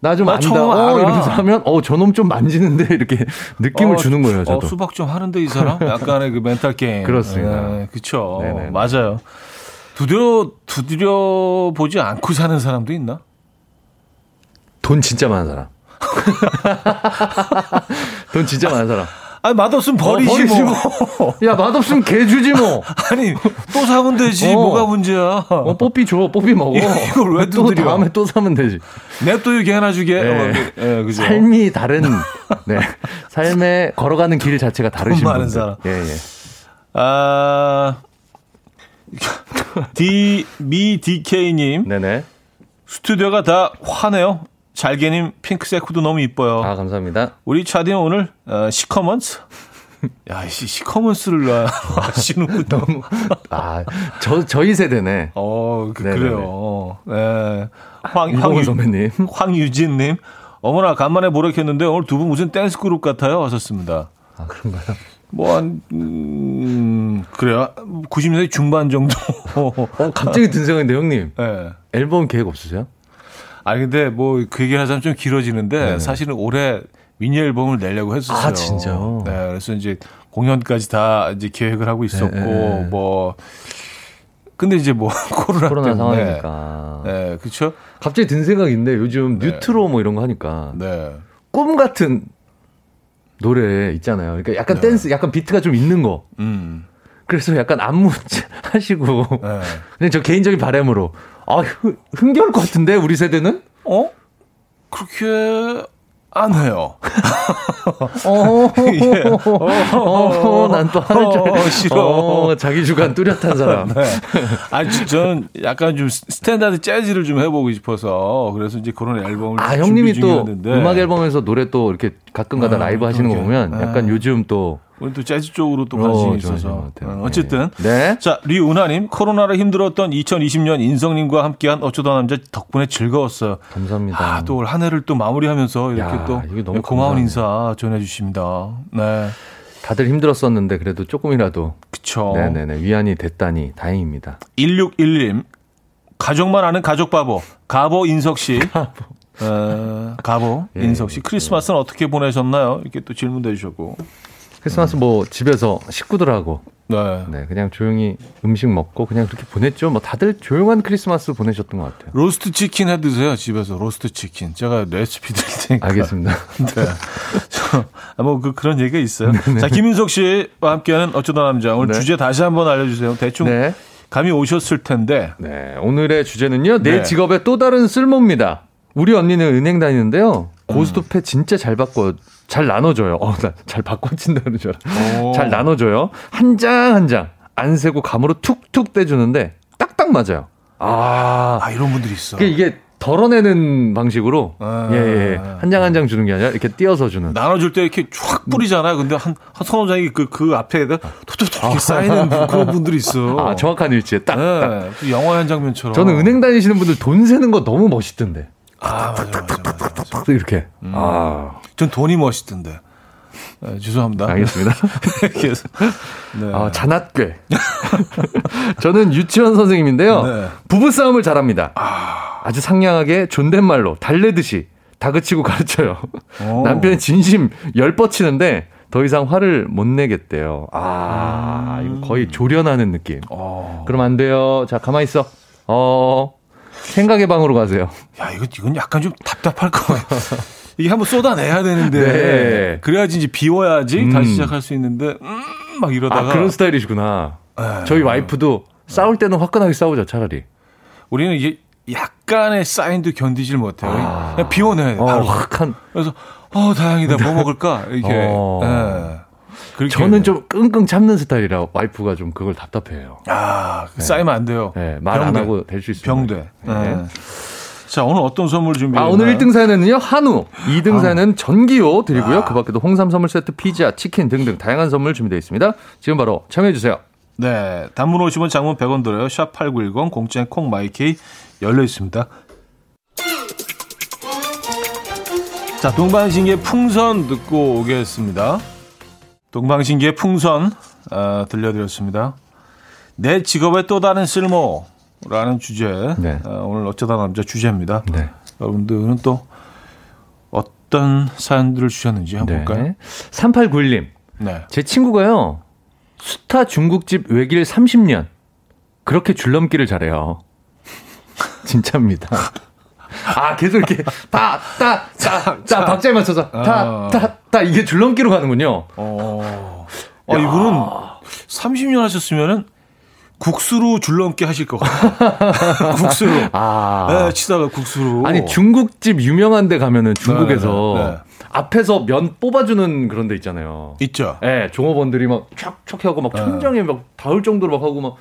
나좀 안다. 어, 이러면서 하면, 어, 저놈 좀 만지는데, 이렇게 [LAUGHS] 느낌을 어, 주는 거예요, 저도.
어, 수박 좀 하는데, 이 사람? 약간의 그 멘탈 게임.
그렇습니다.
네, 그쵸. 네네. 맞아요. 두드려, 두드려 보지 않고 사는 사람도 있나?
돈 진짜 많은 사람. [LAUGHS] 돈 진짜 많은 사람.
아니 맛없으면 버리지, 어, 버리지 뭐.
뭐. 야 맛없으면 개 주지 뭐. [LAUGHS]
아니 또 사면 되지 어. 뭐가 문제야.
어 뽀삐 줘 뽀삐 먹어. [LAUGHS]
이걸 왜?
또 다음에 또 사면 되지.
냅둬 이렇게 하나 주게. 네.
네, 그죠? 삶이 다른 네 삶에 걸어가는 길 자체가 다르신
많은 분들. 사람.
예 예.
아 [LAUGHS] D 미 DK님.
네네.
스튜디오가 다 화네요. 잘게님 핑크색 후드 너무 이뻐요.
아 감사합니다.
우리 차디는 오늘 어, 시커먼스. 야, 시, 시커먼스를 [LAUGHS] 하시는
너무. 아, 저, 저희 세대네.
어, 그, 래요 네.
황, 황 선배님.
황유진님. 어머나, 간만에 모르겠는데 오늘 두 분 무슨 댄스 그룹 같아요. 하셨습니다.
아, 그런가요?
뭐, 한, 음, 그래요. 90년대 중반 정도.
어, 갑자기 든 생각인데, 형님. 네. 앨범 계획 없으세요?
아니 근데 뭐 그 얘기를 하자면 좀 길어지는데 네. 사실은 올해 미니 앨범을 내려고 했었어요.
아 진짜.
네, 그래서 이제 공연까지 다 이제 계획을 하고 있었고 네. 네. 뭐 근데 이제 뭐 [LAUGHS] 코로나,
코로나 상황이니까.
네, 그렇죠.
갑자기 든 생각인데 요즘 네. 뉴트로 뭐 이런 거 하니까
네.
꿈 같은 노래 있잖아요. 그러니까 약간 네. 댄스, 약간 비트가 좀 있는 거. 음. 그래서 약간 안무 [LAUGHS] 하시고. 네. 근데 저 개인적인 바람으로 아, 흥겨울 것 같은데, 우리 세대는?
어? 그렇게 안 해요. [LAUGHS] 어,
예. 어, 난 또 하는 줄 어, 싫어. 어, 자기 주관 뚜렷한 사람. [LAUGHS] 네.
아, 저는 약간 좀 스탠다드 재즈를 좀 해보고 싶어서 그래서 이제 그런 앨범을 아, 형님이 또
음악 앨범에서 노래 또 이렇게 가끔가다 아, 라이브 하시는 거 보면 네. 약간 요즘 또
우리 또 재즈 쪽으로 또 관심이 어, 있어서. 어, 어쨌든. 네. 자, 류은하님, 코로나로 힘들었던 2020년 인성님과 함께한 어쩌다 남자 덕분에 즐거웠어요.
감사합니다.
아, 또 올 한 해를 또 마무리하면서 이렇게 야, 또 고마운 감사합니다. 인사 전해주십니다. 네.
다들 힘들었었는데 그래도 조금이라도.
그쵸.
네네네. 위안이 됐다니 다행입니다.
161님, 가족만 아는 가족 바보, 가보 인석 씨. [LAUGHS] 가보. 어, 가보 예, 인석 씨. 크리스마스는 예. 어떻게 보내셨나요? 이렇게 또 질문도 해주셨고.
크리스마스 뭐 집에서 식구들하고 네. 네. 그냥 조용히 음식 먹고 그냥 그렇게 보냈죠. 뭐 다들 조용한 크리스마스 보내셨던 것 같아요.
로스트 치킨 해 드세요. 집에서 로스트 치킨. 제가 레시피 드릴 테니까.
알겠습니다. [LAUGHS] 네.
뭐 그, 그런 얘기가 있어요. 네네. 네. 자, 김윤석 씨와 함께하는 어쩌다 남자. 오늘 네. 주제 다시 한번 알려주세요. 대충 네. 감이 오셨을 텐데.
네. 오늘의 주제는요. 내 네. 직업의 또 다른 쓸모입니다. 우리 언니는 은행 다니는데요. 고스톱에 진짜 잘 바꿔 잘 나눠줘요. 어, 잘 바꿔친다 그러죠. 잘 나눠줘요. 한 장 한 장 안 세고 감으로 툭툭 떼주는데 딱딱 맞아요.
아, 아 이런 분들이 있어.
이게 덜어내는 방식으로 아, 예, 예. 한 장 한장 주는 게 아니라 이렇게 띄어서 주는.
나눠줄 때 이렇게 쫙 뿌리잖아요. 근데 한, 한 서너 장이 그, 그 앞에다 톡톡톡 이렇게 쌓이는 [LAUGHS] 그런 분들이 있어.
아, 정확한 위치에 딱. 네, 딱.
그 영화 한 장면처럼.
저는 은행 다니시는 분들 돈 세는 거 너무 멋있던데.
아, 맞아, 맞아, 맞아,
맞아. 이렇게. 음. 아.
전 돈이 멋있던데. 네, 죄송합니다.
알겠습니다. [LAUGHS] 네. 아, 잔앗괴. [LAUGHS] 저는 유치원 선생님인데요. 네. 부부싸움을 잘합니다. 아... 아주 상냥하게 존댓말로 달래듯이 다그치고 가르쳐요. 오. 남편이 진심 열 뻗 치는데 더 이상 화를 못 내겠대요. 아, 음. 이거 거의 조련하는 느낌. 오. 어. 그럼 안 돼요. 자, 가만히 있어. 어, 생각의 방으로 가세요.
야, 이거, 이건 약간 좀 답답할 거예요. 이게 한번 쏟아내야 되는데. 네. 그래야지 이제 비워야지 음. 다시 시작할 수 있는데, 음, 막 이러다가.
아, 그런 스타일이시구나. 네. 저희 와이프도 싸울 때는 화끈하게 싸우죠, 차라리.
우리는 이게 약간의 사인도 견디질 못해요. 아. 그냥 비워내야 돼. 어, 바로. 어,
확한.
그래서, 어, 다행이다. 뭐 먹을까? 이렇게. 어. 네.
저는 좀 끙끙 참는 스타일이라 와이프가 좀 그걸 답답해요.
아, 네. 쌓이면 안 돼요.
네, 말안 하고 될 수 있어요.
병돼. 네. 네. 자, 오늘 어떤 선물 준비했나요?
아, 오늘 1등 사연은요, 한우. 2등 사연은 전기요 드리고요. 아. 그 밖에도 홍삼 선물 세트, 피자, 치킨 등등 다양한 선물 준비되어 있습니다. 지금 바로 참여해 주세요.
네. 단문 50원, 장문 100원 들어요. 샵 8910, 공짜인 콩 마이케이 열려 있습니다. 자, 동방신기의 풍선 듣고 오겠습니다. 동방신기의 풍선 어, 들려드렸습니다. 내 직업의 또 다른 쓸모라는 주제 네. 어, 오늘 어쩌다 남자 주제입니다. 네. 여러분들은 또 어떤 사연들을 주셨는지 한번 네. 볼까요?
3891님. 네. 제 친구가요. 수타 중국집 외길 30년. 그렇게 줄넘기를 잘해요. [LAUGHS] 진짜입니다. [LAUGHS] 아, 계속 이렇게 다, 따, 따, 따, 박자에 맞춰서 다, 따, 따, 이게 줄넘기로 가는군요. 어.
아, 이분은 30년 하셨으면은 국수로 줄넘기 하실 것 같아요. 국수로. 아. 네, 치다가 국수로.
아니, 중국집 유명한 데 가면은 중국에서 네, 네, 네. 앞에서 면 뽑아주는 그런 데 있잖아요.
있죠.
네, 종업원들이 막 촥촥 하고 막 네. 천장에 막 닿을 정도로 막 하고 막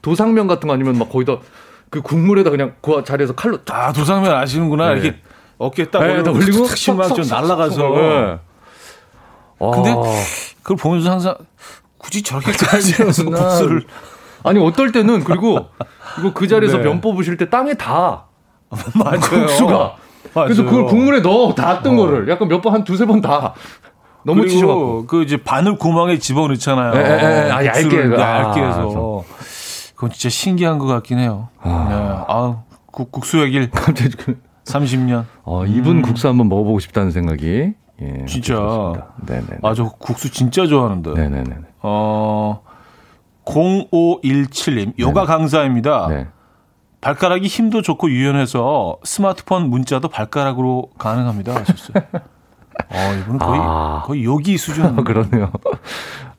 도상면 같은 거 아니면 막 거기다 그 국물에다 그냥 그 자리에서 칼로
아 도상면 아시는구나 네. 이렇게 어깨에 딱 네, 올리고 탁탁 좀 날라가서 네. 근데 아. 그걸 보면서 항상 굳이 저렇게까지 국수를 [LAUGHS]
아니 어떨 때는 그리고 이거 그 자리에서 네. 면 뽑으실 때 땅에 다 [LAUGHS]
맞아요.
국수가 맞아요. 그래서 그걸 국물에 넣어 닿았던 어. 거를 약간 몇 번 한 두세 번다 너무 치셔갖고
그 이제 바늘 구멍에 집어넣잖아요.
에, 에, 에, 아, 얇게
얇게 해서 아, 그건 진짜 신기한 것 같긴 해요. 아, 네. 아 국, 국수의 길. [LAUGHS] 갑자기 30년.
어, 이분 음. 국수 한번 먹어보고 싶다는 생각이. 예,
진짜. 네네. 아, 저 국수 진짜 좋아하는데.
네네네.
어, 0517님, 요가 강사입니다. 네. 발가락이 힘도 좋고 유연해서 스마트폰 문자도 발가락으로 가능합니다. 하셨어요. [LAUGHS] 어, 이분은 거의, 아. 거의 요기 수준. [LAUGHS]
그러네요.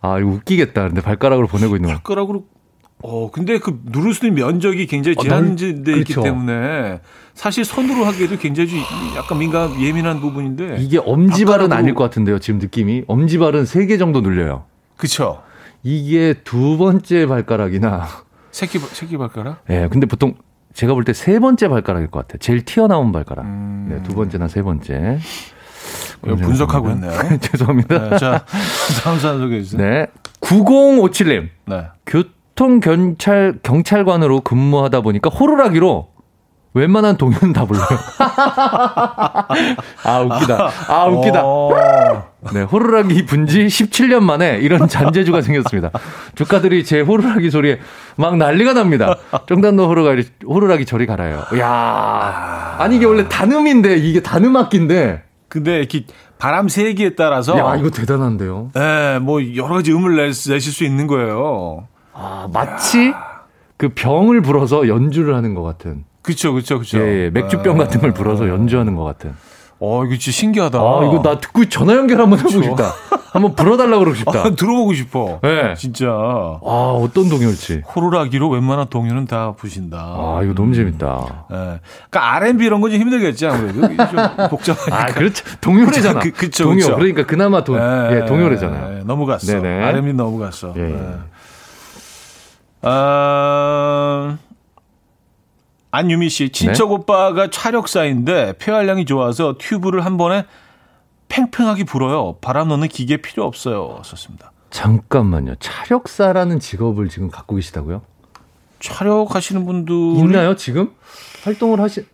아, 이거 웃기겠다. 근데 발가락으로 보내고 있는
거. 발가락으로 어, 근데 그 누를 수 있는 면적이 굉장히 제한돼 어, 있기 그렇죠. 때문에 사실 손으로 하기에도 굉장히 약간 민감 예민한 부분인데
이게 엄지발은 아닐 것 같은데요. 지금 느낌이 엄지발은 3개 정도 눌려요.
그렇죠.
이게 두 번째 발가락이나
새끼 새끼 발가락?
예. 네, 근데 보통 제가 볼 때 세 번째 발가락일 것 같아요. 제일 튀어나온 발가락. 음... 네, 두 번째나 세 번째.
분석하고 있네요. [LAUGHS]
죄송합니다.
네, 자, 다음 사연 소개해 주세요.
네. 9057님. 네. 교 통 경찰 경찰관으로 근무하다 보니까 호루라기로 웬만한 동요는 다 불러요. [LAUGHS] 아, 웃기다. 아, 웃기다. 어. 네, 호루라기 분지 17년 만에 이런 잔재주가 생겼습니다. 조카들이 제 호루라기 소리에 막 난리가 납니다. 정단도 호루라기, 호루라기 저리 갈아요. 야 아니, 이게 원래 단음인데, 이게 단음악기인데.
근데 이렇게 바람 세기에 따라서.
야, 이거 대단한데요?
네, 뭐 여러 가지 음을 낼, 내실 수 있는 거예요.
아, 마치 야. 그 병을 불어서 연주를 하는 것 같은.
그렇죠, 그렇죠, 그렇죠.
예, 예, 맥주병 같은 걸 불어서 연주하는 것 같은.
어, 이거 진짜 신기하다.
아, 이거 나 듣고 전화 연결 한번 해보고 그쵸? 싶다. 한번 불어달라고 그러고 싶다.
아, 들어보고 싶어. 네. 진짜.
아, 어떤 동요일지.
호루라기로 웬만한 동요는 다 부신다.
아, 이거 너무 재밌다.
예. 네. 그러니까 R&B 이런 건 좀 힘들겠지, 아무래도. 좀 [LAUGHS] 복잡하니까.
아, 그렇죠. 동요래잖아. 그, 그쵸, 동요. 그쵸. 그러니까 그나마 도, 네, 예, 동요래잖아요.
네, 넘어갔어. 네네. R&B 넘어갔어. 예. 네. 아, 안유미 씨, 친척 네? 오빠가 차력사인데 폐활량이 좋아서 튜브를 한 번에 팽팽하게 불어요. 바람 넣는 기계 필요 없어요. 썼습니다.
잠깐만요. 차력사라는 직업을 지금 갖고 계시다고요?
촬영하시는 분들
있나요 지금 활동을 하시?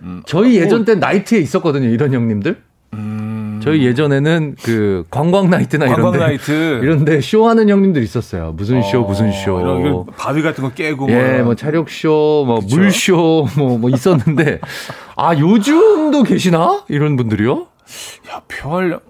음, 저희 예전 때 나이트에 있었거든요 이런 형님들. 음. 저희 예전에는 그 관광 나이트나 관광 이런데 나이트. [LAUGHS] 이런데 쇼하는 형님들 있었어요. 무슨 쇼, 어, 무슨 쇼.
이런 바위 같은 거 깨고.
예, 뭐, 뭐 차력 쇼, 뭐 물쇼, 뭐, 뭐 있었는데 아 요즘도 계시나 이런 분들이요?
야 표활,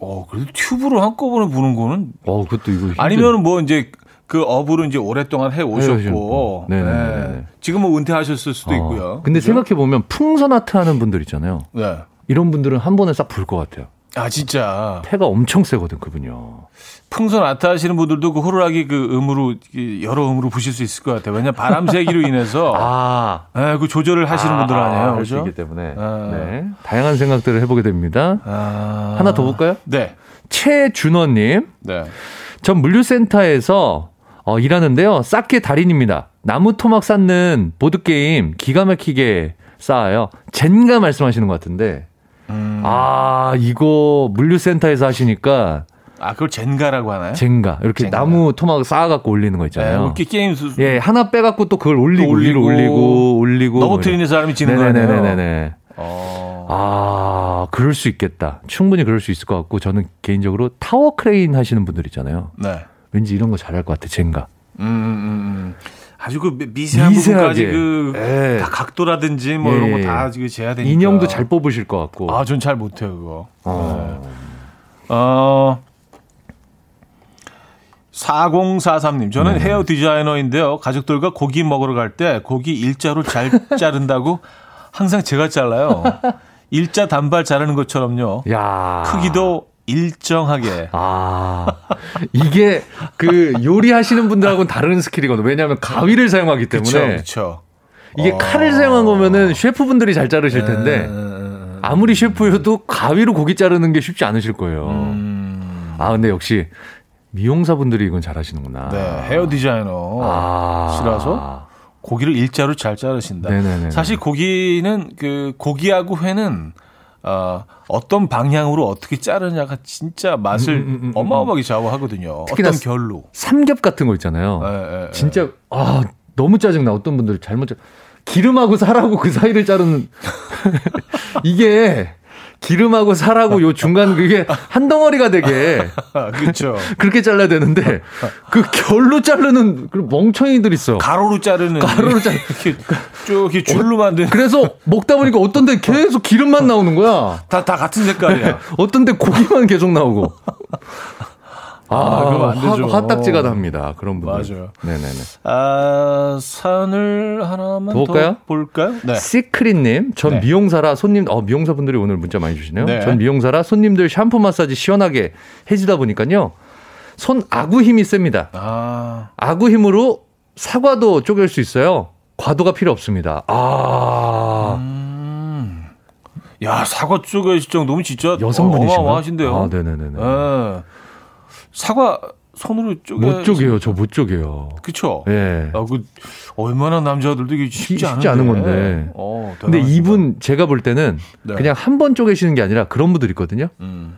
어 그래도 튜브로 한꺼번에 부는 거는.
어 그것도 이거.
아니면 뭐 이제 그 업으로 이제 오랫동안 해 오셨고 네. 네. 지금 뭐 은퇴하셨을 수도 어. 있고요.
근데 생각해 보면 풍선 아트 하는 분들 있잖아요. 네. 이런 분들은 한 번에 싹 불 것 같아요.
아 진짜
폐가 엄청 세거든 그분요.
풍선 아트 하시는 분들도 그 호루라기 그 음으로 여러 음으로 부실 수 있을 것 같아요. 왜냐 면 바람 세기로 인해서 [LAUGHS] 아, 네, 그 조절을 하시는 아, 분들 아니에요.
그렇죠? 기 때문에 아. 네. 다양한 생각들을 해보게 됩니다. 아. 하나 더 볼까요?
네.
최준호님. 네. 전 물류센터에서 어, 일하는데요. 쌓게 달인입니다. 나무 토막 쌓는 보드 게임 기가 막히게 쌓아요. 젠가 말씀하시는 것 같은데. 음. 아, 이거 물류센터에서 하시니까.
아, 그걸 젠가라고 하나요?
젠가. 이렇게 젠가. 나무 토막 쌓아갖고 올리는 거 있잖아요. 네,
게임 수.
예, 하나 빼갖고 또 그걸 올리고, 올리고, 올리고, 올리고.
넘어뜨리는 사람이 지는 거예요.
네네네네. 어. 아, 그럴 수 있겠다. 충분히 그럴 수 있을 것 같고, 저는 개인적으로 타워 크레인 하시는 분들 있잖아요. 네. 왠지 이런 거 잘할 것 같아, 젠가. 음, 음, 음.
아주 그 미세한 미세하게. 부분까지 그 다 예. 각도라든지 뭐 예. 이런 거 다 그 재야 되니까.
인형도 잘 뽑으실 것 같고.
아, 전 잘 못해요, 그거. 어. 네. 어. 4043님, 저는 네. 헤어 디자이너인데요. 가족들과 고기 먹으러 갈 때 고기 일자로 잘 [LAUGHS] 자른다고 항상 제가 잘라요. 일자 단발 자르는 것처럼요. 야. 크기도 일정하게.
아. 이게 그 요리하시는 분들하고는 다른 스킬이거든요. 왜냐하면 가위를 사용하기 때문에.
그렇죠.
이게 어. 칼을 사용한 거면은 셰프분들이 잘 자르실 텐데 음. 아무리 셰프여도 가위로 고기 자르는 게 쉽지 않으실 거예요. 음. 아, 근데 역시 미용사분들이 이건 잘하시는구나.
네, 헤어 디자이너. 아. 시라서 고기를 일자로 잘 자르신다. 네네네. 사실 고기는 그 고기하고 회는 어, 어떤 방향으로 어떻게 자르냐가 진짜 맛을 음, 음, 음, 음, 음. 어마어마하게 좌우하거든요. 어떤 결로.
삼겹 같은 거 있잖아요. 에, 에, 에. 진짜 아 너무 짜증나. 어떤 분들 잘못 자 기름하고 살하고 그 사이를 자르는 [LAUGHS] 이게 기름하고 살하고 요 중간 그게 한 덩어리가 되게 [LAUGHS]
그렇죠.
그렇게 잘라야 되는데 그 결로 자르는 그 멍청이들 있어.
가로로 자르는
가로로 자르
쭉 줄로 만든.
그래서 먹다 보니까 어떤 데 계속 기름만 나오는 거야.
다 다 같은 색깔이야. [LAUGHS]
어떤 데 고기만 계속 나오고. 아, 아 그럼 안 되죠. 화, 딱지가 납니다. 그런 분들.
맞아요.
네네네.
아, 산을 하나만 볼까요? 더 볼까요?
네. 시크릿님, 전 네. 미용사라 손님, 어, 미용사분들이 오늘 문자 많이 주시네요. 네. 전 미용사라 손님들 샴푸 마사지 시원하게 해주다 보니까요. 손 아구 힘이 셉니다. 아. 아구 힘으로 사과도 쪼갤 수 있어요. 과도가 필요 없습니다. 아.
음. 야, 사과 쪼갤 정도면 진짜
여성분이신가?
어마어마하신데요.
아, 네네네.
예. 사과 손으로 쪼개
못 쪼개요. 저 못 쪼개요.
그쵸?
예.
아, 그, 얼마나 남자들도 이게 쉽지,
쉽지
않은데.
않은 건데.
어,
근데. 이분 제가 볼 때는
네.
그냥 한 번 쪼개시는 게 아니라 그런 분들 있거든요.
음,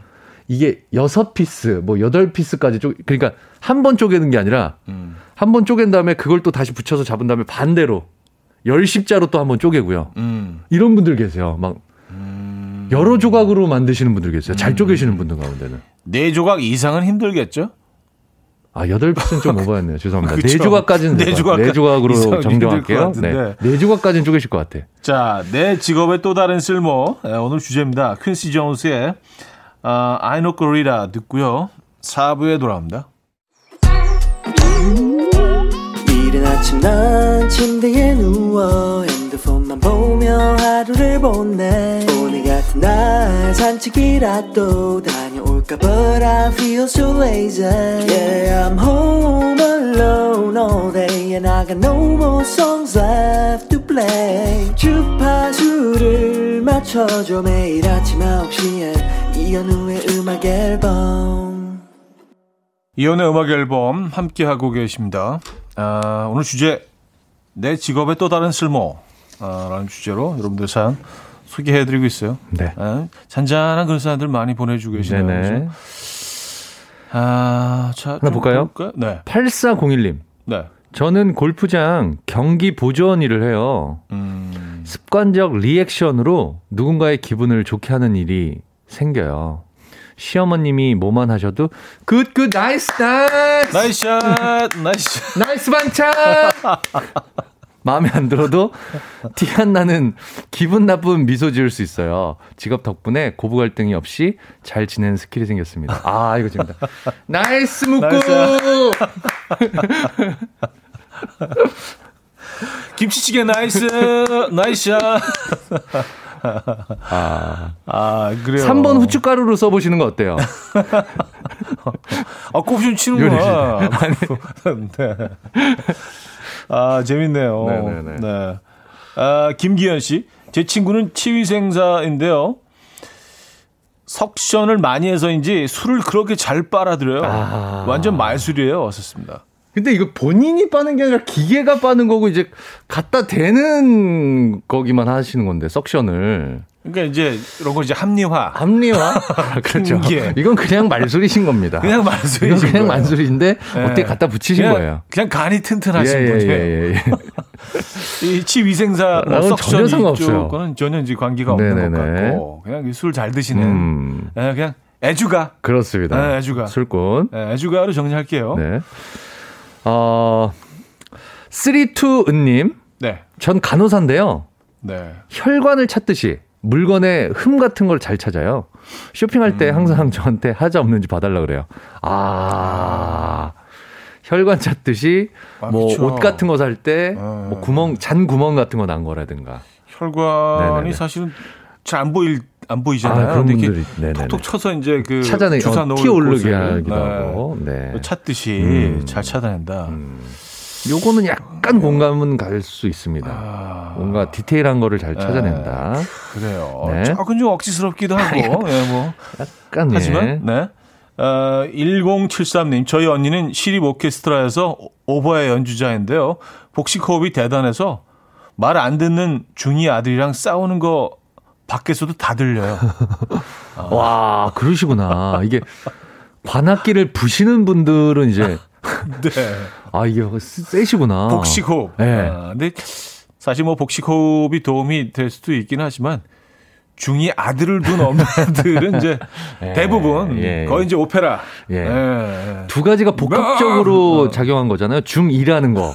이게 여섯 piece, 뭐 여덟 piece까지 쪼 그러니까 한 번 쪼개는 게 아니라
음,
한번 쪼갠 다음에 그걸 또 다시 붙여서 잡은 다음에 반대로 열 십자로 또 한 번 쪼개고요.
음.
이런 분들 계세요. 막 여러 조각으로 만드시는 분들 계세요. 잘 쪼개시는 분들 가운데는.
네 조각 이상은 힘들겠죠?
아, 여덟 피스는 좀 [LAUGHS] 오버였네요. 죄송합니다. 네
그쵸.
조각까지는
네
네,
조각
네 조각으로 정정할게요. 네. 네 조각까지는 쪼개실 것 같아.
자, 내 직업의 또 다른 쓸모. 예, 오늘 주제입니다. 퀸시 존스의 아, I know Gorilla 듣고요. 4부에 돌아옵니다.
이른 아침 난 침대에 누워 핸드폰만 보며 하루를 보내 오늘 같은 날 산책이라도 다녀올까 But I feel so lazy Yeah I'm home alone all day And I got no more songs left to play 주파수를 맞춰줘 매일 아침 9시에 이현우의 음악 앨범
이연의 음악 앨범 함께 하고 계십니다. 아, 오늘 주제 내 직업의 또 다른 쓸모 아, 라는 주제로 여러분들 사연 소개해드리고 있어요.
네.
아, 잔잔한 그런 사연들 많이 보내주고 계시네요.
네네.
아, 자,
하나
좀
볼까요?
볼까요? 네,
8401님.
네.
저는 골프장 경기 보조원 일을 해요.
음,
습관적 리액션으로 누군가의 기분을 좋게 하는 일이 생겨요. 시어머님이 뭐만 하셔도
good good nice nice nice shot,
nice shot. nice 반찬 [LAUGHS] 마음에 안 들어도 [LAUGHS] 티 안 나는 기분 나쁜 미소 지을 수 있어요. 직업 덕분에 고부 갈등이 없이 잘 지내는 skill이 생겼습니다. 아 이거 재밌다. [LAUGHS] nice 묵고.
김치찌개 nice, nice shot.
아,
아, 그래요.
3번 후춧가루로 써보시는 거 어때요? [LAUGHS]
아, 꼽 좀 치는구나. 네. 아, 재밌네요.
네네네.
네. 아, 김기현 씨. 제 친구는 치위생사인데요. 석션을 많이 해서인지 술을 그렇게 잘 빨아들여요.
아.
완전 말술이에요. 왔었습니다.
근데 이거 본인이 빠는 게 아니라 기계가 빠는 거고 이제 갖다 대는 거기만 하시는 건데 석션을
그러니까 이제 이런 거 이제 합리화.
합리화 [LAUGHS] 그렇죠.
기계.
이건 그냥 말술이신 겁니다.
그냥
이건
말술이신
그냥
거예요.
말술인데 어떻게
예.
갖다 붙이신
그냥,
거예요.
그냥 간이 튼튼하신
예, 예,
거죠.
예, 예, 예. [LAUGHS]
이 치 위생사, 뭐
전혀 상관없어요.
전혀 이제 관계가 없는
네네네.
것 같고 그냥 술 잘 드시는
음,
예, 그냥 애주가
그렇습니다.
네, 애주가.
술꾼.
예, 애주가로 정리할게요. 네.
네. 어, 32은님, 전 간호사인데요.
네.
혈관을 찾듯이 물건에 흠 같은 걸 잘 찾아요. 쇼핑할 때 항상 저한테 하자 없는지 봐달라 그래요. 아, 혈관 찾듯이
아,
뭐
그쵸.
옷 같은 거 살때
어.
뭐 구멍 잔 구멍 같은 거 난 거라든가.
혈관이
네네네.
사실은 잘 안 보일 안 보이잖아요.
아, 그런 분들이.
톡톡 쳐서 이제 그
찾아내
주사
어,
놓을
티 오르게
곳을,
하기도
네,
하고. 네.
찾듯이
음.
잘 찾아낸다.
요거는 약간 공감은 갈 수 있습니다.
아,
뭔가 디테일한 거를 잘 찾아낸다.
그래요.
네.
조금 좀 억지스럽기도 하고, 예, 뭐.
약간 예.
하지만, 네. 어, 1073님, 저희 언니는 시립 오케스트라에서 오보의 연주자인데요. 복식 호흡이 대단해서 말 안 듣는 중2 아들이랑 싸우는 거 밖에서도 다 들려요. [LAUGHS]
와, 그러시구나. 이게 관악기를 부시는 분들은 이제 [LAUGHS]
네.
아 이게 세시구나.
복식 호흡.
네.
아, 근데 사실 뭐 복식 호흡이 도움이 될 수도 있긴 하지만 중이 아들을 둔 엄마들은 이제 [LAUGHS]
예,
대부분
예, 예.
거의 이제 오페라.
예.
예.
두 가지가 복합적으로
어.
작용한 거잖아요. 중2라는 거과.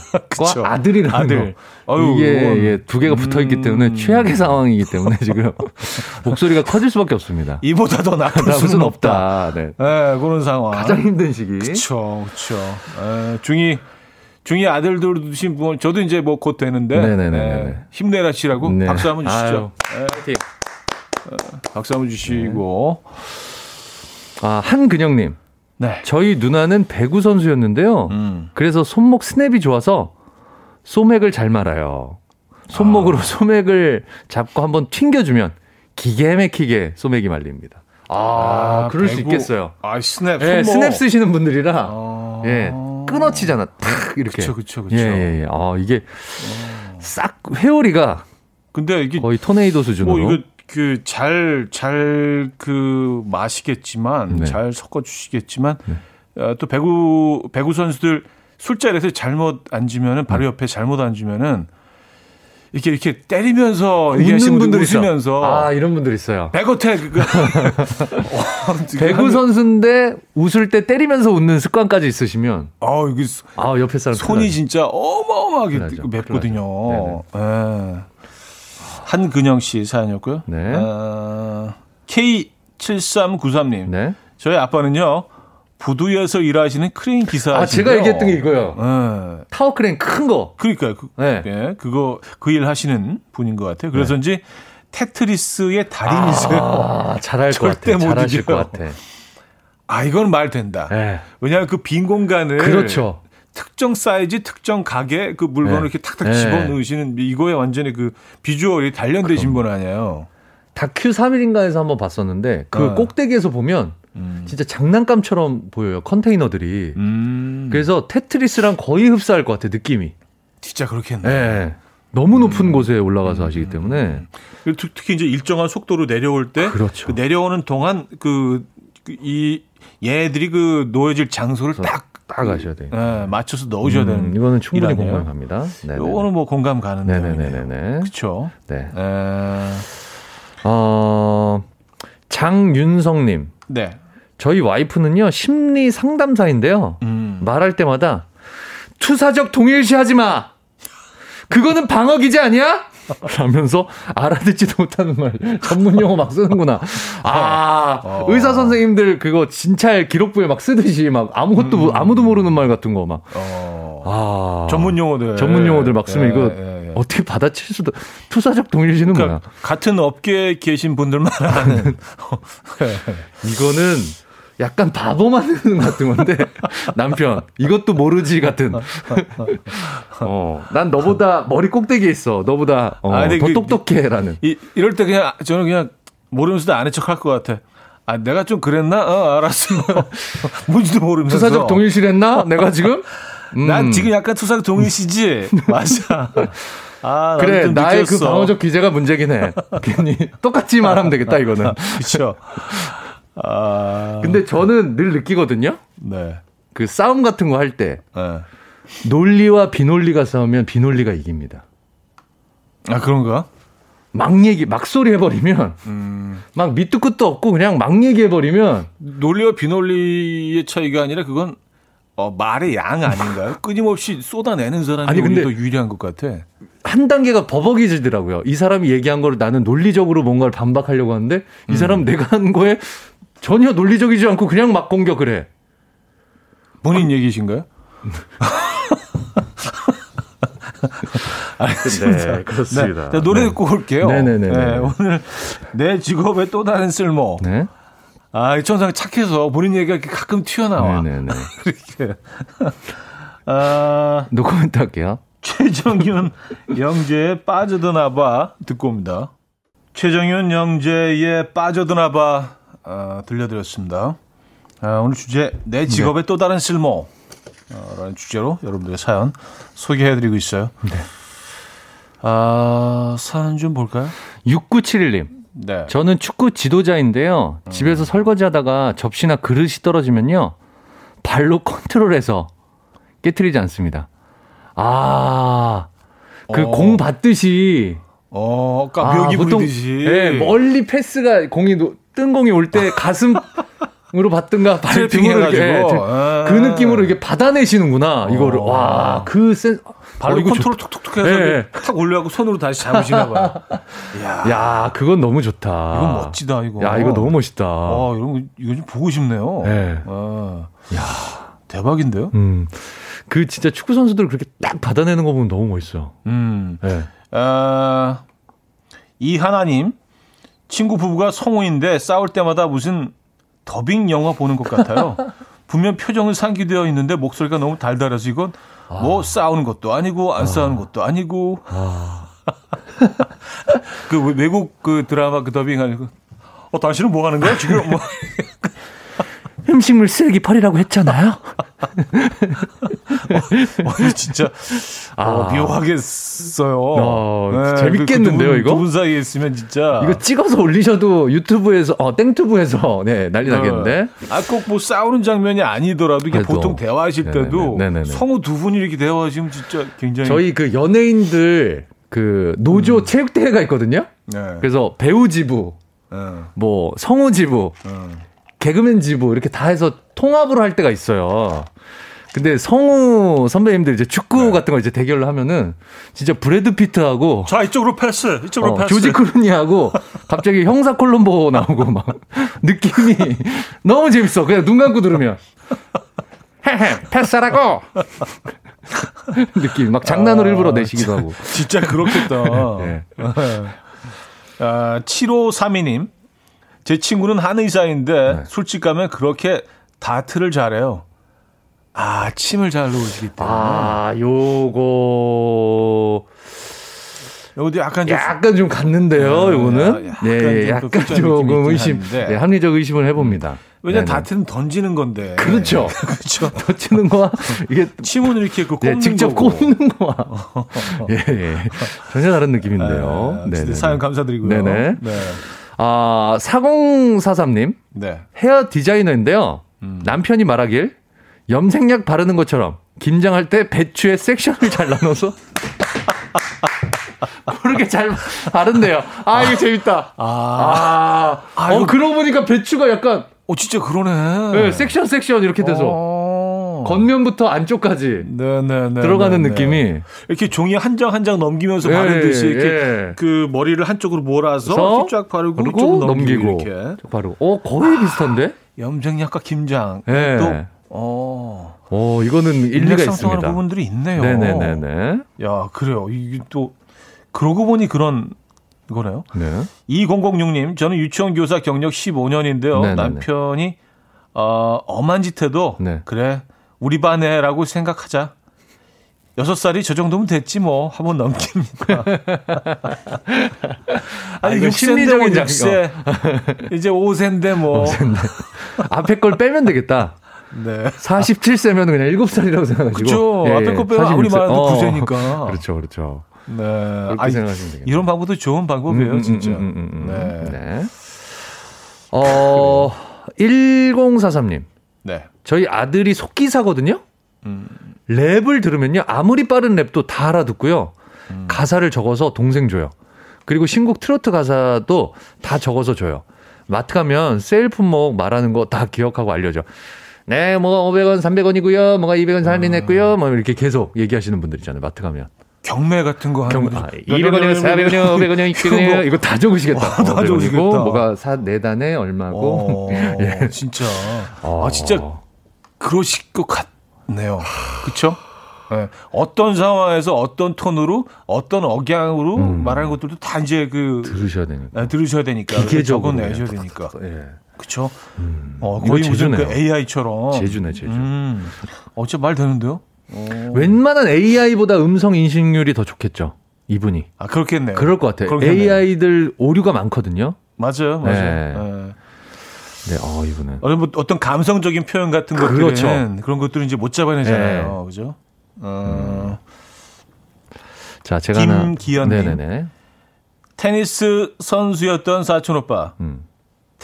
[LAUGHS] 아들이라는
아들.
거.
어휴,
이게 예, 두 개가 붙어 있기 때문에
음.
최악의 상황이기 때문에 지금 [LAUGHS] 목소리가 커질 수밖에 없습니다.
이보다 더 나쁠
나쁠
수는 없다.
없다. 네.
예, 그런 상황.
가장 힘든 시기.
그렇죠, 그렇죠. 중이 중이 아들들 두신 분, 저도 이제 뭐 곧 되는데 힘내라 치라고
네.
박수 한번 주시죠.
아유,
예, 박수 한번 주시고.
아, 한근영님.
네.
저희 누나는 배구 선수였는데요.
음.
그래서 손목 스냅이 좋아서 소맥을 잘 말아요. 손목으로 아. [LAUGHS] 소맥을 잡고 한번 튕겨주면 기계 막히게 소맥이 말립니다. 아, 아 그럴 배구. 수 있겠어요.
아, 스냅.
예, 스냅 쓰시는 분들이라, 아. 예, 끊어치잖아. 탁, 이렇게.
그쵸, 그쵸.
예, 예, 예. 아, 이게 싹 회오리가. 근데 이게. 거의 토네이도 수준으로. 뭐 이거
그, 잘, 잘, 그, 마시겠지만, 네. 잘 섞어 주시겠지만, 네. 어, 또 배구, 배구 선수들 술자리에서 잘못 앉으면은, 바로 네. 옆에 잘못 앉으면은, 이렇게 이렇게 때리면서 얘기하시는 분들 웃으면서
아 이런 분들 있어요.
백어택 그 [LAUGHS]
배구 선수인데 웃을 때 때리면서 웃는 습관까지 있으시면
아 이게
아 옆에 사람
손이 큰일 진짜 어마어마하게 맵거든요. 네. 한근영 씨 사연이었고요. 네. 어, K7393님. 네. 저희 아빠는요. 부두에서 일하시는 크레인 기사.
아, 제가 얘기했던 게 이거요. 네. 타워 크레인 큰 거.
그러니까요. 그, 네. 네. 그거, 그 일 하시는 분인 것 같아요. 그래서인지 네. 테트리스의 달인이세요.
아, 잘할 것 같아. 잘하실 것 같아.
아, 이건 말 된다. 네. 왜냐하면 그 빈 공간을.
그렇죠.
특정 사이즈, 특정 가게 그 물건을 네. 이렇게 탁탁 집어 넣으시는 이거에 완전히 그 비주얼이 단련되신 분 아니에요.
다큐 3일인가에서 한번 봤었는데 그 어. 꼭대기에서 보면 음. 진짜 장난감처럼 보여요 컨테이너들이. 음. 그래서 테트리스랑 거의 흡사할 것 같아 느낌이.
진짜 그렇겠네.
네. 너무 높은 음. 곳에 올라가서 하시기 때문에.
특히 이제 일정한 속도로 내려올 때.
그렇죠.
그 내려오는 동안 그, 그, 이, 얘들이 그 놓여질 장소를 딱.
딱 하셔야 돼요.
네, 맞춰서 넣으셔야 음, 되는.
이거는 충분히 공감 갑니다.
이거는 뭐 공감 가는
네네네네.
그렇죠.
네. 에... 어, 장윤성님.
네.
저희 와이프는요, 심리 상담사인데요. 음. 말할 때마다 투사적 동일시 하지 마! 그거는 방어 기제 아니야? [LAUGHS] 라면서 알아듣지도 못하는 말 전문 용어 막 쓰는구나. 아 어. 의사 선생님들 그거 진찰 기록부에 막 쓰듯이 막 아무것도 음. 아무도 모르는 말 같은 거 막. 어.
아 전문 용어들
전문 용어들 막 쓰면 예, 이거 예, 예. 어떻게 받아칠 수도 투사적 동일시는 그러니까?
같은 업계에 계신 분들만 아는 [LAUGHS]
이거는 약간 바보 만드는 [LAUGHS] 같은 건데. 남편 이것도 모르지 같은. [LAUGHS] 어 난 너보다 머리 꼭대기에 있어. 너보다 어, 아, 더 그, 똑똑해라는.
이, 이럴 때 그냥 저는 그냥 모르면서도 아는 척할 것 같아. 아 내가 좀 그랬나? 어 알았어 [LAUGHS] 뭔지도 모르면서.
투사적 동일시했나? 내가 지금?
음. 난 지금 약간 투사적 동일시지. 맞아.
아, 그래 나의 그 방어적 기제가 문제긴 해. 괜히 똑같이 말하면 되겠다 이거는.
그렇죠
아. 근데 저는 늘 느끼거든요.
네.
그 싸움 같은 거 할 때. 네. 논리와 비논리가 싸우면 비논리가 이깁니다.
아, 그런가?
막 얘기, 막 소리 해버리면, 음. 막 밑도 끝도 없고 그냥 막 얘기해버리면.
논리와 비논리의 차이가 아니라 그건, 어, 말의 양 아닌가요? [LAUGHS] 끊임없이 쏟아내는 사람이 아니, 근데 더 유리한 것 같아.
한 단계가 버벅이지더라고요. 이 사람이 얘기한 거를 나는 논리적으로 뭔가를 반박하려고 하는데, 이 음. 사람은 내가 한 거에 전혀 논리적이지 않고 그냥 막 공격을 해.
본인 아, 얘기신가요?
알겠습니다. 네, [LAUGHS] 그렇습니다.
네, 노래 네. 듣고 올게요. 네네네. 네, 오늘 내 직업의 또 다른 쓸모. 네. 아, 이천상 착해서 본인 얘기가 가끔 튀어나와. 네네네. [LAUGHS] 그렇게.
아, 노코멘트 할게요.
최정윤 영재의 빠져드나봐 듣고 옵니다. 최정윤 영재의 빠져드나봐 어, 들려드렸습니다. 아, 오늘 주제 내 직업의 네. 또 다른 쓸모 라는 주제로 여러분들의 사연 소개해드리고 있어요. 네. 아, 사연 좀 볼까요?
6971님. 네. 저는 축구 지도자인데요. 음. 집에서 설거지 하다가 접시나 그릇이 떨어지면요. 발로 컨트롤해서 깨트리지 않습니다. 아, 그 공 어. 받듯이.
어, 그러니까 묘기 아, 부리듯이.
네, 멀리 패스가 공이 뜬 공이 올 때 가슴으로 받든가 발등으로 이렇게 네, 그 느낌으로 이렇게 받아내시는구나 이거를 와 그 센
발로 어, 컨트롤 톡톡톡 해서 네. 탁 올려하고 손으로 다시 잡으시나 봐요. [LAUGHS]
야, 야, 그건 너무 좋다.
이건 멋지다 이거.
야, 이거 너무 멋있다.
아, 이런 거 이거 좀 보고 싶네요. 네. 아, 야, 대박인데요?
음. 그 진짜 축구 선수들 그렇게 딱 받아내는 거 보면 너무 멋있어.
음. 네. 아, 이 하나님 친구 부부가 성우인데 싸울 때마다 무슨 더빙 영화 보는 것 같아요. [LAUGHS] 분명 표정은 상기되어 있는데 목소리가 너무 달달해서 이건 뭐 싸우는 것도 아니고 안 싸우는 것도 아니고. [LAUGHS] 그 외국 그 드라마 그 더빙 아니고 어 당신은 뭐 하는 거야 지금 뭐 [LAUGHS]
음식물 쓰레기 버리라고 했잖아요. [LAUGHS]
어, 어, 진짜 아. 어, 써요. 어,
네, 재밌겠는데요,
그,
이거?
두 분 사이에 있으면 진짜
이거 찍어서 올리셔도 유튜브에서 어 땡튜브에서 네 난리 나겠는데.
아 꼭 뭐 싸우는 장면이 아니더라도 이게 보통 대화하실 때도 네네네. 성우 두 분이 이렇게 대화하시면 진짜 굉장히
저희 그 연예인들 그 노조 음. 체육대회가 있거든요. 네. 그래서 배우 지부, 네. 뭐 성우 지부, 네. 개그맨 지부 이렇게 다 해서 통합으로 할 때가 있어요. 근데 성우 선배님들 이제 축구 네. 같은 거 이제 대결을 하면은 진짜 브래드 피트하고
자 이쪽으로 패스 이쪽으로 어, 패스.
조지 클루니하고 갑자기 형사 콜롬보 나오고 막 [LAUGHS] 느낌이 [LAUGHS] 너무 재밌어. 그냥 눈 감고 들으면. 헤헤 패스라고! [LAUGHS] 느낌. 막 장난으로 아, 일부러 내시기도 하고.
진짜 그렇겠다. 네. 아, 7532님 제 친구는 한 의사인데 네. 술집 가면 그렇게 다트를 잘해요. 아, 침을 잘 놓으시기 때문에.
아, 요거.
요것도 약간 좀.
약간 좀 갔는데요, 네, 요거는. 약간 네, 약간 조금 의심. 네, 합리적 의심을 해봅니다.
왜냐 면 다트는 던지는 건데.
그렇죠. [LAUGHS]
그렇죠. [LAUGHS]
던지는 거와 이게
침은 이렇게 그 네,
직접 거고. 꽂는 거와 [LAUGHS] 예, 예. 전혀 다른 느낌인데요.
네, 네. 사연 감사드리고요.
네네. 네. 아, 4043님. 네. 헤어 디자이너인데요. 음. 남편이 말하길 염색약 바르는 것처럼 김장할 때 배추에 섹션을 잘 나눠서 [LAUGHS] 그렇게 잘 바른대요. 아, 이거 재밌다. 아. 아. 아 어, 그러고 보니까 배추가 약간.
어, 진짜 그러네.
네, 섹션, 섹션 이렇게 돼서. 어. 겉면부터 안쪽까지. 네네네. 들어가는 네네. 느낌이.
이렇게 종이 한 장 한장 넘기면서 네, 바르듯이 이렇게 예. 그 머리를 한쪽으로 몰아서 쫙 바르고
그리고 넘기고. 이렇게. 바르고. 어, 거의 아, 비슷한데?
염색약과 김장. 네. 또 어.
어, 이거는 일리가 있습니다.
부분들이 있네요.
네네네네.
야, 그래요. 이게 또 그러고 보니 그런 거네요. 네. 2006님, 저는 유치원 교사 경력 15년인데요. 네네네. 남편이 어, 엄한 짓 해도 네. 그래 우리 반애라고 생각하자. 여섯 살이 저 정도면 됐지 뭐 한번 넘깁니다. [LAUGHS] 아니 6세인데 뭐 6세. 이제 5세인데 뭐. 5세인데.
앞에 걸 빼면 되겠다. 네. 47세면 그냥 7살이라고 생각하시고.
그렇죠. 예, 앞에 거 빼면 아무리 말해도 어, 9세니까. [LAUGHS]
그렇죠. 그렇죠.
네. 그렇게 생각하시면 되겠네요. 이런 방법도 좋은 방법이에요, 음, 음, 진짜. 음, 음, 음, 네. 네.
어, 1043님. 네. 저희 아들이 속기사거든요. 음. 랩을 들으면요. 아무리 빠른 랩도 다 알아듣고요. 음. 가사를 적어서 동생 줘요. 그리고 신곡 트로트 가사도 다 적어서 줘요. 마트 가면 세일 품목 말하는 거 다 기억하고 알려줘. 네, 뭐 500원, 300원이고요. 뭐가 200원 살인했고요. 아. 뭐 이렇게 계속 얘기하시는 분들 있잖아요. 마트 가면.
경매 같은 거 하는 경, 아,
200원이요, 400원이요, 500원이요, 600원이요. 이거 다 적으시겠다. 어,
다 어, 적으시겠다.
뭐가 사, 네 단에 얼마고.
어, [LAUGHS] 예. 진짜. 어. 아, 진짜 그러실 것 같네요. 그쵸? 네. 어떤 상황에서 어떤 톤으로 어떤 억양으로 음. 말하는 것들도 다 이제 그
들으셔야 되니까
네, 들으셔야 되니까 적어내셔야 되니까 예. 그쵸? 음. 어, 거의 무슨 그 AI처럼.
제주네, 제주. 음.
어, 진짜 말 되는데요?
오. 웬만한 AI보다 음성 인식률이 더 좋겠죠. 이분이.
아, 그렇겠네요.
그럴 것 같아요. 그렇겠네요. AI들 오류가 많거든요.
맞아요, 맞아요. 네. 네.
네, 어, 이분은.
어, 뭐 어떤 감성적인 표현 같은 것들은 그렇죠. 그런 것들은 이제 못 잡아내잖아요. 네. 그죠? 어. 음.
자, 제가
김기현 네네네. 테니스 선수였던 사촌 오빠. 음.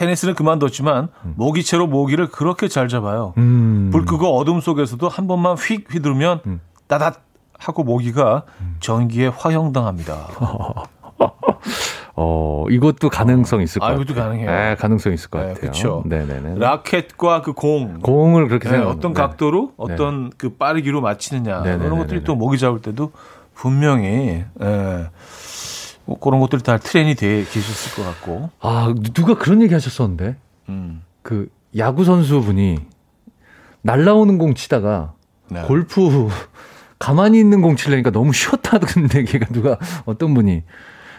테니스는 그만뒀지만 음. 모기채로 모기를 그렇게 잘 잡아요. 음. 불 끄고 어둠 속에서도 한 번만 휙 휘두르면 음. 따닥 하고 모기가 음. 전기에 화형당합니다. [LAUGHS]
어, 이것도 가능성 있을 것 같아요.
아, 이것도 가능해요.
네, 가능성 있을 것 네, 같아요.
그렇죠. 네네네. 라켓과 그 공.
공을 그렇게 네, 생각
어떤 각도로, 네. 어떤 그 빠르기로 맞히느냐. 네네네네. 그런 것들이 또 모기 잡을 때도 분명히, 예. 뭐 그런 것들이 다 트렌이 돼 계셨을 것 같고.
아 누가 그런 얘기 하셨었는데, 음. 그 야구 선수분이 날라오는 공 치다가 네. 골프 가만히 있는 공 치려니까 너무 쉬었다던 [LAUGHS] 얘기가 누가 어떤 분이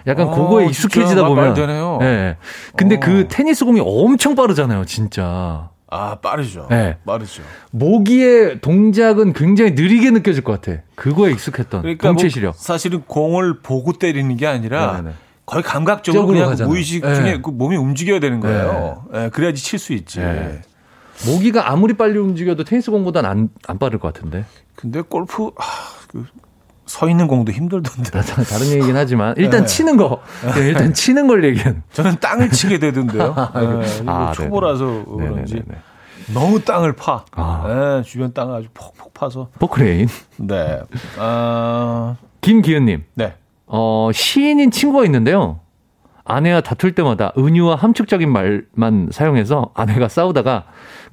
약간 어, 그거에 익숙해지다 보면.
되네요.
네. 근데 그 어. 그 테니스 공이 엄청 빠르잖아요, 진짜.
아, 빠르죠. 네. 빠르죠.
모기의 동작은 굉장히 느리게 느껴질 것 같아. 그거에 익숙했던 그러니까 동체 뭐 시력. 뭐
사실은 공을 보고 때리는 게 아니라 네네. 거의 감각적으로 그냥 가잖아. 무의식 네. 중에 그 몸이 움직여야 되는 거예요. 네. 네. 그래야지 칠 수 있지. 네.
모기가 아무리 빨리 움직여도 테니스 공보다는 안, 안 빠를 것 같은데.
근데 골프 아, 그, 서 있는 공도 힘들던데.
다른 얘기긴 하지만 일단 네. 치는 거. 네, 일단 치는 걸 얘기한.
저는 땅을 치게 되던데요. [LAUGHS] 네, 아, 초보라서 네네. 그런지 네네네. 너무 땅을 파. 아. 네, 주변 땅을 아주 폭폭 파서.
포크레인.
네. 아...
김기은님.
네.
어, 시인인 친구가 있는데요. 아내와 다툴 때마다 은유와 함축적인 말만 사용해서 아내가 싸우다가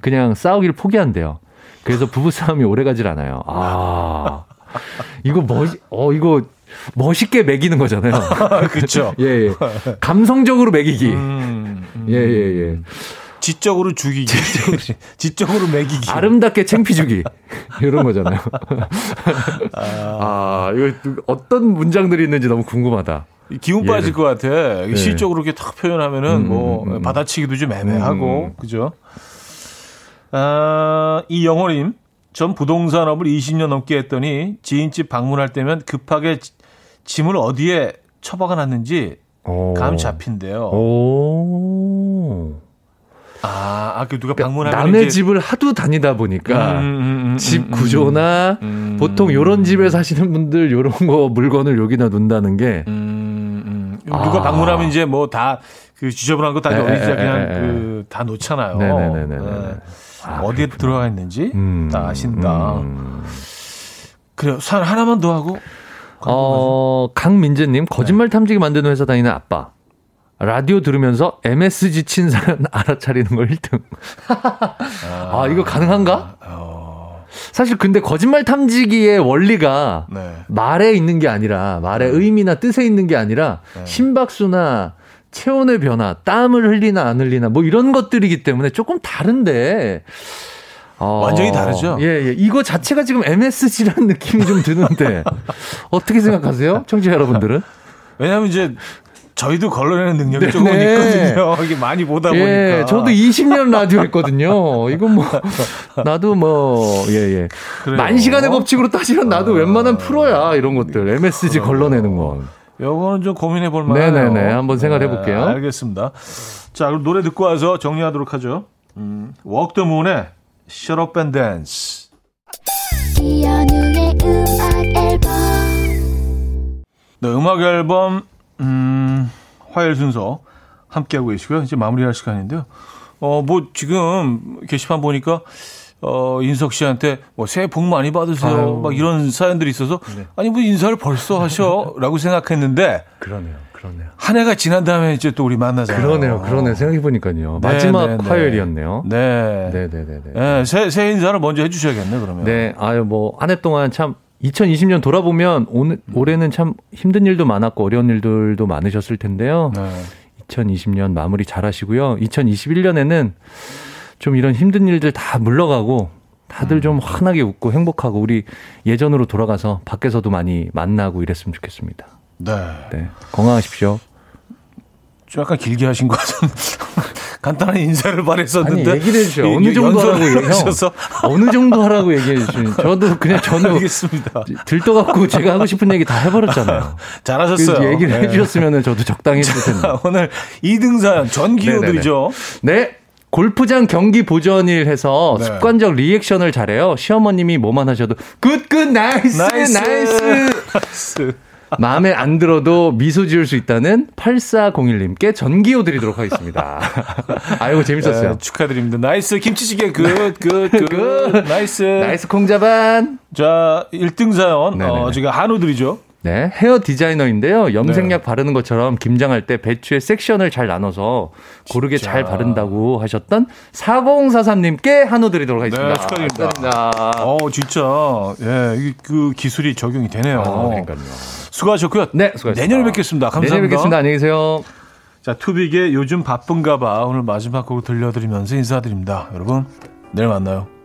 그냥 싸우기를 포기한대요. 그래서 부부싸움이 오래 가질 않아요. 아. [LAUGHS] 이거 멋, 어, 이거 멋있게 매기는 거잖아요. [LAUGHS]
그렇죠. [LAUGHS]
예, 예. 감성적으로 매기기. 음, 음. 예, 예, 예.
지적으로 죽이기. [LAUGHS] 지적으로 매기기.
아름답게 챙피 주기. 이런 거잖아요. 아, 아, 이거 어떤 문장들이 있는지 너무 궁금하다.
기운 빠질 예. 것 같아. 네. 시적으로 이렇게 탁 표현하면은 음, 뭐 음, 음. 받아치기도 좀 애매하고 음. 그죠? 아, 이 영호님 전 부동산업을 20년 넘게 했더니 지인집 방문할 때면 급하게 짐을 어디에 처박아 놨는지 감 잡힌대요. 오. 아, 아, 그 누가 그러니까 방문하면
남의 이제... 집을 하도 다니다 보니까 음, 음, 음, 음집 음, 구조나 음. 보통 요런 집에 사시는 분들 요런 거 물건을 여기다 놓는다는 게
누가 아. 방문하면 이제 뭐 다 그 지저분한 거다 어디 그냥 그 다 놓잖아요. 네네네네. 네. 아, 어디에 그렇구나. 들어가 있는지 다 아신다. 그래요. 산 하나만 더 하고.
어, 강민재님 거짓말 네. 탐지기 만드는 회사 다니는 아빠. 라디오 들으면서 MSG 친 사연 [LAUGHS] 알아차리는 걸 1등. 아, 이거 가능한가? 어... 사실 근데 거짓말 탐지기의 원리가 네. 말에 있는 게 아니라 말의 네. 의미나 뜻에 있는 게 아니라 네. 심박수나 체온의 변화, 땀을 흘리나 안 흘리나 뭐 이런 것들이기 때문에 조금 다른데
어, 완전히 다르죠.
예, 예. 이거 자체가 지금 MSG라는 느낌이 좀 드는데 [LAUGHS] 어떻게 생각하세요, 청취자 여러분들은?
왜냐하면 이제 저희도 걸러내는 능력이 네, 조금 네. 있거든요. [LAUGHS] 이게 많이 보다 예, 보니까.
저도 20년 라디오 했거든요. 이건 뭐 나도 뭐 예, 예. 그래요. 만 시간의 법칙으로 따지면 나도 아, 웬만한 프로야 이런 것들 MSG 걸러내는 건.
요거는 좀 고민해 볼 만해요.
네네네. 한번 생각해 볼게요. 네,
알겠습니다. 자, 그럼 노래 듣고 와서 정리하도록 하죠. 음, Walk the Moon의 Shut Up and Dance. 네, 음악 앨범 음, 화요일 순서 함께하고 계시고요. 이제 마무리할 시간인데요. 어, 뭐, 지금 게시판 보니까, 어, 인석 씨한테 뭐, 새해 복 많이 받으세요. 아유. 막 이런 사연들이 있어서, 네. 아니, 뭐, 인사를 벌써 하셔. [LAUGHS] 라고 생각했는데.
그러네요. 그러네요.
한 해가 지난 다음에 이제 또 우리 만나잖아요.
그러네요. 그러네요. 생각해 보니까요. 네, 마지막 네, 네, 화요일이었네요.
네. 네 네 네. 네, 새, 새 인사를 먼저 해 주셔야겠네, 그러면.
네. 아유, 뭐, 한 해 동안 참 2020년 돌아보면 오늘 올해는 참 힘든 일도 많았고 어려운 일들도 많으셨을 텐데요. 네. 2020년 마무리 잘 하시고요. 2021년에는 좀 이런 힘든 일들 다 물러가고 다들 좀 음. 환하게 웃고 행복하고 우리 예전으로 돌아가서 밖에서도 많이 만나고 이랬으면 좋겠습니다.
네.
네. 건강하십시오.
좀 약간 길게 하신 것 같은 [LAUGHS] 간단한 인사를 바랬었는데
아니, 얘기를 해주세요. 어느 정도 하라고 얘기해서 어느 정도 하라고 얘기해 주시면 [LAUGHS] 저도 그냥 저는
알겠습니다.
들떠갖고 제가 하고 싶은 얘기 다 해버렸잖아요. [LAUGHS]
잘하셨어요.
그 얘기를 네. 해주셨으면 저도 적당히 했을 텐데.
오늘 2등상 전기요 드리죠.
네. 골프장 경기 보조원 일 해서 네. 습관적 리액션을 잘해요. 시어머님이 뭐만 하셔도 good good nice nice. nice. 마음에 안 들어도 미소 지을 수 있다는 8401님께 전기요 드리도록 하겠습니다. [LAUGHS] 아이고, 재밌었어요. 네,
축하드립니다. nice 김치찌개 good, good,
good. nice. nice 콩자반.
자, 1등 사연. 어, 제가 한우 드리죠.
네, 헤어 디자이너인데요. 염색약 네. 바르는 것처럼 김장할 때 배추의 섹션을 잘 나눠서 고르게 진짜. 잘 바른다고 하셨던 4043님께 한우 드리도록 하겠습니다.
네, 축하드립니다. 축하드립니다. 어, 진짜. 예, 그 기술이 적용이 되네요. 아,
그러니까요.
수고하셨고요.
네, 수고하셨습니다.
내년에 뵙겠습니다. 감사합니다.
내년에 뵙겠습니다. 안녕히 계세요.
자, 투빅의 요즘 바쁜가 봐. 오늘 마지막 곡 들려드리면서 인사드립니다. 여러분, 내일 만나요.